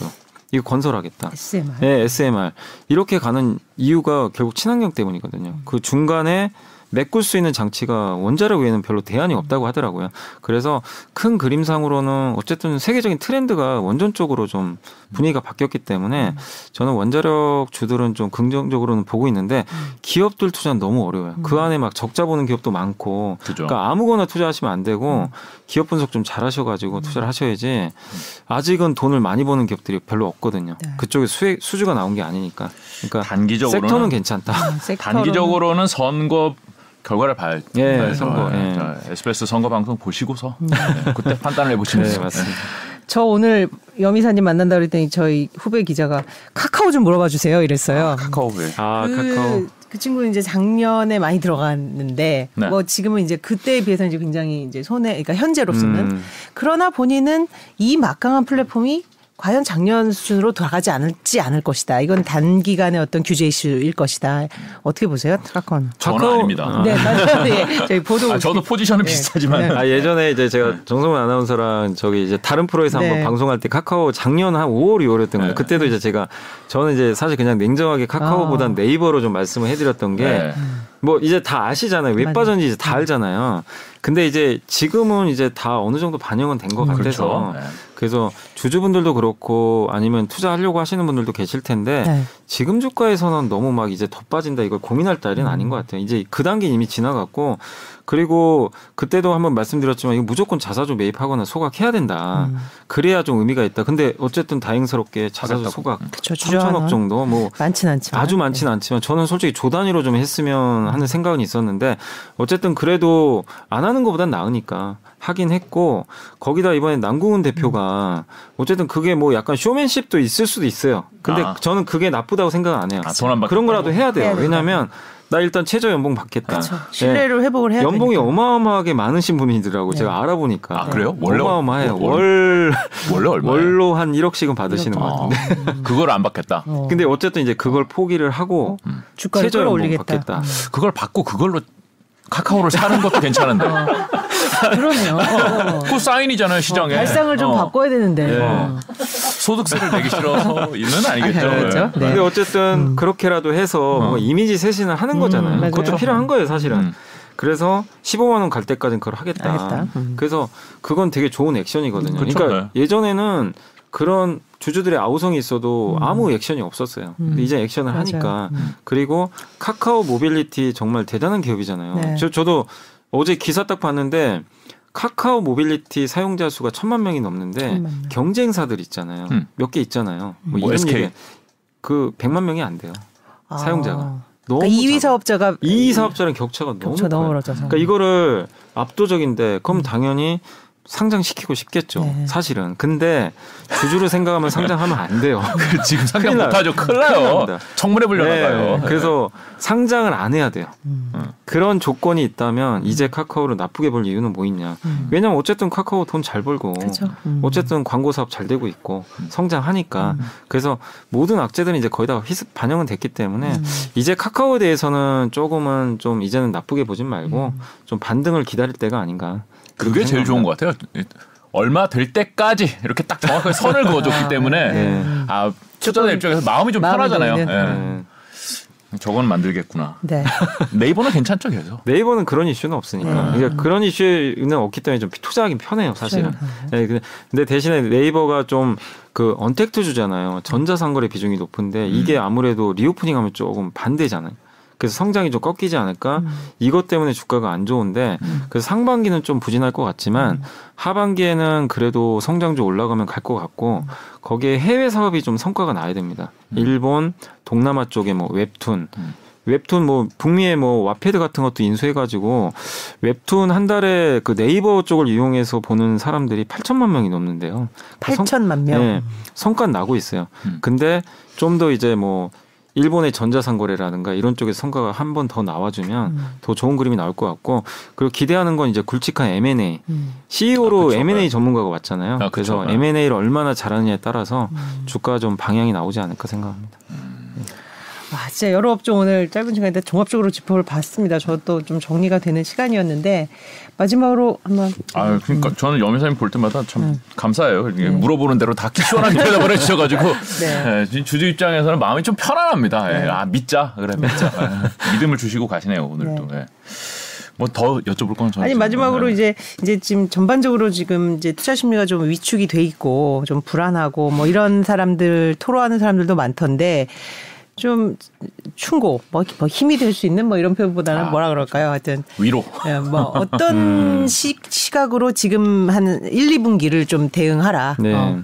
이거 건설하겠다. SMR. 네, SMR 이렇게 가는 이유가 결국 친환경 때문이거든요. 음. 그 중간에 메꿀 수 있는 장치가 원자력 외에는 별로 대안이 없다고 하더라고요. 그래서 큰 그림상으로는 어쨌든 세계적인 트렌드가 원전 쪽으로 좀 분위기가 바뀌었기 때문에 저는 원자력 주들은 좀 긍정적으로는 보고 있는데 기업들 투자는 너무 어려워요. 그 안에 막 적자 보는 기업도 많고 그죠. 그러니까 아무거나 투자하시면 안 되고 기업 분석 좀 잘하셔가지고 투자를 하셔야지 아직은 돈을 많이 버는 기업들이 별로 없거든요. 네. 그쪽에 수익 수주가 나온 게 아니니까. 그러니까 단기적으로는 섹터는 괜찮다. 음, 단기적으로는 선거 결과를 봐야 예, 네, 선거. 예. 자, SBS 선거 방송 보시고서 네, 그때 판단을 해보시면 네, 맞습니다. 저 오늘 여미사님 만난다 그랬더니 저희 후배 기자가 카카오 좀 물어봐 주세요 이랬어요. 아, 카카오 왜? 아 그, 카카오. 그 친구는 이제 작년에 많이 들어갔는데 네. 뭐 지금은 이제 그때에 비해서 이제 굉장히 이제 손해 그러니까 현재로서는 음. 그러나 본인은 이 막강한 플랫폼이 과연 작년 수준으로 돌아가지 않을지 않을 것이다. 이건 단기간의 어떤 규제 이슈일 것이다. 어떻게 보세요, 카카오는? 저는 카카오... 아닙니다. 네, 맞아요. 예, 저희 보도. 아, 저도 포지션은 네. 비슷하지만. 네. 아, 예전에 이제 제가 네. 정성훈 아나운서랑 저기 이제 다른 프로에서 한번 네. 방송할 때 카카오 작년 한 5월, 6월이었던 거예요. 그때도 이제 제가 저는 이제 사실 그냥 냉정하게 카카오보단 아. 네이버로 좀 말씀을 해드렸던 게. 뭐 이제 다 아시잖아요. 왜 빠졌는지 이제 다 알잖아요. 근데 이제 지금은 이제 다 어느 정도 반영은 된것 음, 같아서 그렇죠. 네. 그래서 주주분들도 그렇고 아니면 투자하려고 하시는 분들도 계실 텐데 네. 지금 주가에서는 너무 막 이제 더 빠진다 이걸 고민할 음. 아닌 것 같아요. 이제 그 단계 이미 지나갔고 그리고 그때도 한번 말씀드렸지만 이거 무조건 자사주 매입하거나 소각해야 된다. 음. 그래야 좀 의미가 있다. 근데 어쨌든 다행스럽게 자사주 소각 그쵸, 3천억 정도 뭐 많진 않지만 아주 많지는 네. 않지만 저는 솔직히 조 단위로 좀 했으면 하는 생각은 있었는데 어쨌든 그래도 안 하는 것보단 나으니까 하긴 했고 거기다 이번에 남궁훈 대표가 어쨌든 그게 뭐 약간 쇼맨십도 있을 수도 있어요. 근데 아. 저는 그게 나쁘다고 생각 안 해요. 아, 그런 거라도 해야 돼요. 왜냐하면 나 일단 최저 연봉 받겠다. 그쵸. 신뢰를 네. 회복을 해야 연봉이 되니까. 어마어마하게 많으신 분이더라고. 네. 제가 알아보니까. 아, 그래요? 원래 어마어마해요. 월 원래 얼마 월로 한 1억씩은 받으시는 것 같은데. 아, <laughs> 그걸 안 받겠다. 어. 근데 어쨌든 이제 그걸 포기를 하고 음. 최저 연봉 올리겠다. 받겠다. 음. 그걸 받고 그걸로 카카오를 사는 것도 괜찮은데. 어. 그러네요. <laughs> 어. 그 사인이잖아요 시장에. 어, 발상을 좀 어. 바꿔야 되는데. 네. 어. 소득세를 내기 싫어서 있는 아니겠죠. 그렇죠. 네. 근데 어쨌든 음. 그렇게라도 해서 뭐 이미지 쇄신을 하는 거잖아요. 음, 그것도 필요한 거예요 사실은. 음. 그래서 15만 원 갈 때까지는 그걸 하겠다. 음. 그래서 그건 되게 좋은 액션이거든요. 그쵸, 그러니까 네. 예전에는 그런 주주들의 아우성이 있어도 음. 아무 액션이 없었어요. 음. 근데 이제 액션을 맞아요. 하니까 음. 그리고 카카오 모빌리티 정말 대단한 기업이잖아요. 네. 저, 저도 어제 기사 딱 봤는데 카카오 모빌리티 사용자 수가 천만 명이 넘는데 천만 경쟁사들 있잖아요. 음. 몇개 있잖아요. 뭐, 뭐 SK 그 100만 명이 안 돼요. 아. 사용자가. 너무 그러니까 2위 사업자가 2위 사업자랑 격차가 격차 너무 멀어져서. 그러니까 이거를 압도적인데 그럼 음. 당연히 상장시키고 싶겠죠. 네. 사실은. 근데 주주를 생각하면 상장하면 안 돼요. <laughs> 그 지금 상장 못 하죠. 큰일 나요. 청문회 불려나가요. 네. 그래서 상장을 안 해야 돼요. 음. 어. 그런 조건이 있다면 이제 카카오를 나쁘게 볼 이유는 뭐 있냐. 음. 왜냐면 어쨌든 카카오 돈 잘 벌고 음. 어쨌든 광고 사업 잘 되고 있고 음. 성장하니까 음. 그래서 모든 악재들은 이제 거의 다 희습 반영은 됐기 때문에 음. 이제 카카오에 대해서는 조금은 좀 이제는 나쁘게 보진 말고 좀 반등을 기다릴 때가 아닌가. 그게 제일 좋은 것 같아요. 얼마 될 때까지 이렇게 딱 정확하게 선을 그어줬기 아, 때문에 네. 아 투자자 입장에서 마음이 좀 마음이 편하잖아요. 네. 저건 만들겠구나. 네. <laughs> 네이버는 괜찮죠, 계속. 네이버는 그런 이슈는 없으니까. 네. 그러니까 그런 이슈는 없기 때문에 좀 투자하기 편해요, 사실은. 네. 근데 대신에 네이버가 좀그 언택트 주잖아요. 전자상거래 비중이 높은데 이게 음. 아무래도 reopening하면 조금 반대잖아요. 그래서 성장이 좀 꺾이지 않을까 음. 이것 때문에 주가가 안 좋은데 음. 그래서 상반기는 좀 부진할 것 같지만 음. 하반기에는 그래도 성장 좀 올라가면 갈 것 같고 음. 거기에 해외 사업이 좀 성과가 나야 됩니다. 음. 일본, 동남아 쪽에 뭐 웹툰 음. 웹툰 뭐 북미의 뭐 Wattpad 같은 것도 인수해가지고 웹툰 한 달에 그 네이버 쪽을 이용해서 보는 사람들이 8천만 명이 넘는데요. 8천만 명. 네, 성과 나고 있어요. 근데 좀 더 이제 뭐 일본의 전자상거래라든가 이런 쪽에서 성과가 한 번 더 나와주면 음. 더 좋은 그림이 나올 것 같고 그리고 기대하는 건 이제 굵직한 M&A 음. CEO로 아, M&A 전문가가 왔잖아요. 아, 그래서 네. M&A를 얼마나 잘하느냐에 따라서 음. 주가 좀 방향이 나오지 않을까 생각합니다. 와, 진짜 여러 업종 오늘 짧은 시간인데 종합적으로 짚어봤습니다. 저도 좀 정리가 되는 시간이었는데 마지막으로 한번. 아, 그러니까 음. 저는 염혜사님 볼 때마다 참 음. 감사해요. 네. 물어보는 대로 다 시원하게 <laughs> 대답을 해주셔가지고 네. 네, 주주 입장에서는 마음이 좀 편안합니다. 네. 아 믿자 그래 믿자 네. 믿음을 주시고 가시네요 오늘도. 네. 네. 뭐더 여쭤볼 건 아니 마지막으로 네. 이제 이제 지금 전반적으로 지금 이제 투자 심리가 좀 위축이 돼 있고 좀 불안하고 뭐 이런 사람들 토로하는 사람들도 많던데 좀 충고, 뭐, 뭐 힘이 될 수 있는 뭐 이런 표현보다는 아, 뭐라 그럴까요? 하여튼 위로. 예, 뭐 <laughs> 어떤 음. 시, 시각으로 지금 한 1, 2분기를 좀 대응하라. 네. 어.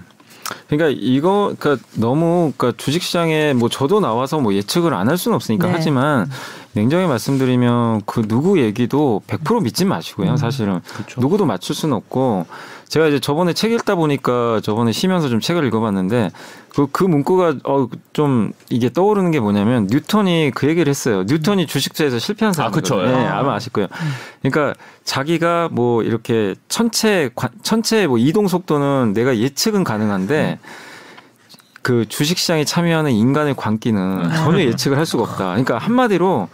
그러니까 이거 그러니까 너무 그러니까 주식 시장에 뭐 저도 나와서 뭐 예측을 안 할 수는 없으니까 네. 하지만 냉정히 말씀드리면 그 누구 얘기도 100% 믿지 마시고요. 음. 사실은 그렇죠. 누구도 맞출 수는 없고 제가 이제 저번에 책 읽다 보니까 저번에 쉬면서 좀 책을 읽어봤는데 그, 그 문구가 어, 좀 이게 떠오르는 게 뭐냐면 뉴턴이 그 얘기를 했어요. 뉴턴이 주식투자에서 실패한 사람. 아, 그쵸. 네, 아마 아실 거예요. 그러니까 자기가 뭐 이렇게 천체, 천체 뭐 이동 속도는 내가 예측은 가능한데 그 주식시장에 참여하는 인간의 광기는 전혀 예측을 할 수가 없다. 그러니까 한마디로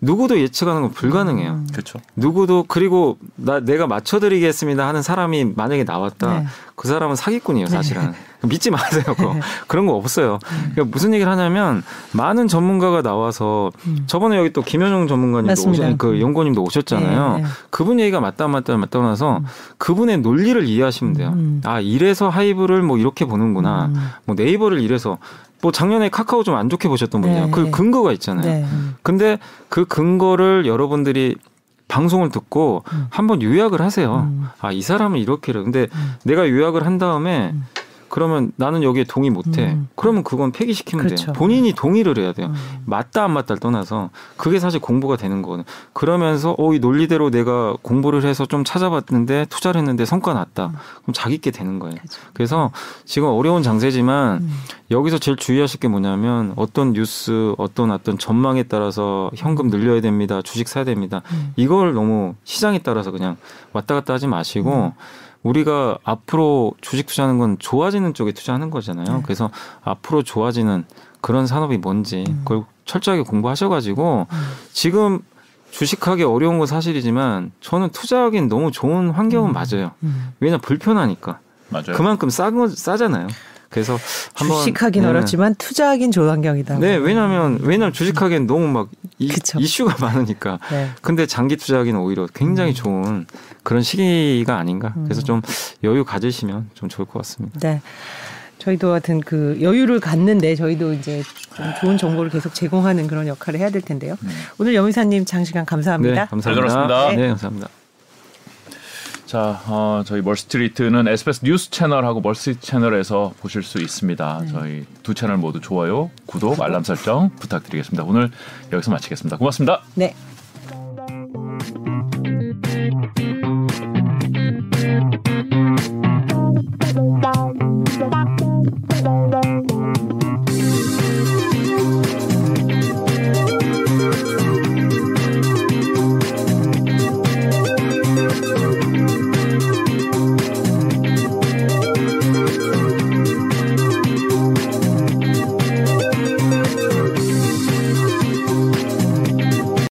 누구도 예측하는 건 불가능해요. 음. 그렇죠. 누구도 그리고 나 내가 맞춰드리겠습니다 하는 사람이 만약에 나왔다. 네. 그 사람은 사기꾼이에요, 사실은. <laughs> 믿지 마세요. 그거. 그런 거 없어요. 그러니까 무슨 얘기를 하냐면 많은 전문가가 나와서 저번에 여기 또 김현용 전문가님도. 오셨, 그 연구님도 오셨잖아요. 네, 네. 그분 얘기가 맞다 맞다 맞다 나서 그분의 논리를 이해하시면 돼요. 음. 아 이래서 하이브를 뭐 이렇게 보는구나. 음. 뭐 네이버를 이래서 뭐 작년에 카카오 좀 안 좋게 보셨던 분이야. 네. 그 근거가 있잖아요. 네. 근데 그 근거를 여러분들이 방송을 듣고 한번 요약을 하세요. 음. 아, 이 사람은 이렇게를. 근데 내가 요약을 한 다음에 그러면 나는 여기에 동의 못 해. 음. 그러면 그건 폐기시키면 그렇죠. 돼요. 본인이 동의를 해야 돼요. 음. 맞다 안 맞다를 떠나서 그게 사실 공부가 되는 거거든. 그러면서 어, 이 논리대로 내가 공부를 해서 좀 찾아봤는데 투자를 했는데 성과 났다. 그럼 자기께 되는 거예요. 그렇죠. 그래서 지금 어려운 장세지만 음. 여기서 제일 주의하실 게 뭐냐면 어떤 뉴스, 어떤 어떤 전망에 따라서 현금 늘려야 됩니다. 주식 사야 됩니다. 음. 이걸 너무 시장에 따라서 그냥 왔다 갔다 하지 마시고 우리가 앞으로 주식 투자하는 건 좋아지는 쪽에 투자하는 거잖아요. 네. 그래서 앞으로 좋아지는 그런 산업이 뭔지 그걸 철저하게 공부하셔가지고 지금 주식하기 어려운 건 사실이지만 저는 투자하기엔 너무 좋은 환경은 맞아요. 음. 왜냐 불편하니까 맞아요. 그만큼 싸 싸잖아요. 그래서 한번 주식하긴 네. 어렵지만 투자하긴 좋은 환경이다. 네, 왜냐하면 왜냐면 주식하기엔 너무 막 이. 이슈가 <laughs> 많으니까. 네. 근데 장기 투자하기는 오히려 굉장히 좋은 그런 시기가 아닌가. 그래서 좀 여유 가지시면 좀 좋을 것 같습니다. 네. 저희도 하여튼 그 여유를 갖는데 저희도 이제 좀 좋은 정보를 계속 제공하는 그런 역할을 해야 될 텐데요. 오늘 여미사님 장시간 감사합니다. 네, 감사합니다. 잘 들었습니다. 네, 감사합니다. 자, 어, 저희 멀스트리트는 SBS 뉴스 채널하고 멀스트 채널에서 보실 수 있습니다. 네. 저희 두 채널 모두 좋아요, 구독, 알람 설정 부탁드리겠습니다. 오늘 여기서 마치겠습니다. 고맙습니다. 네.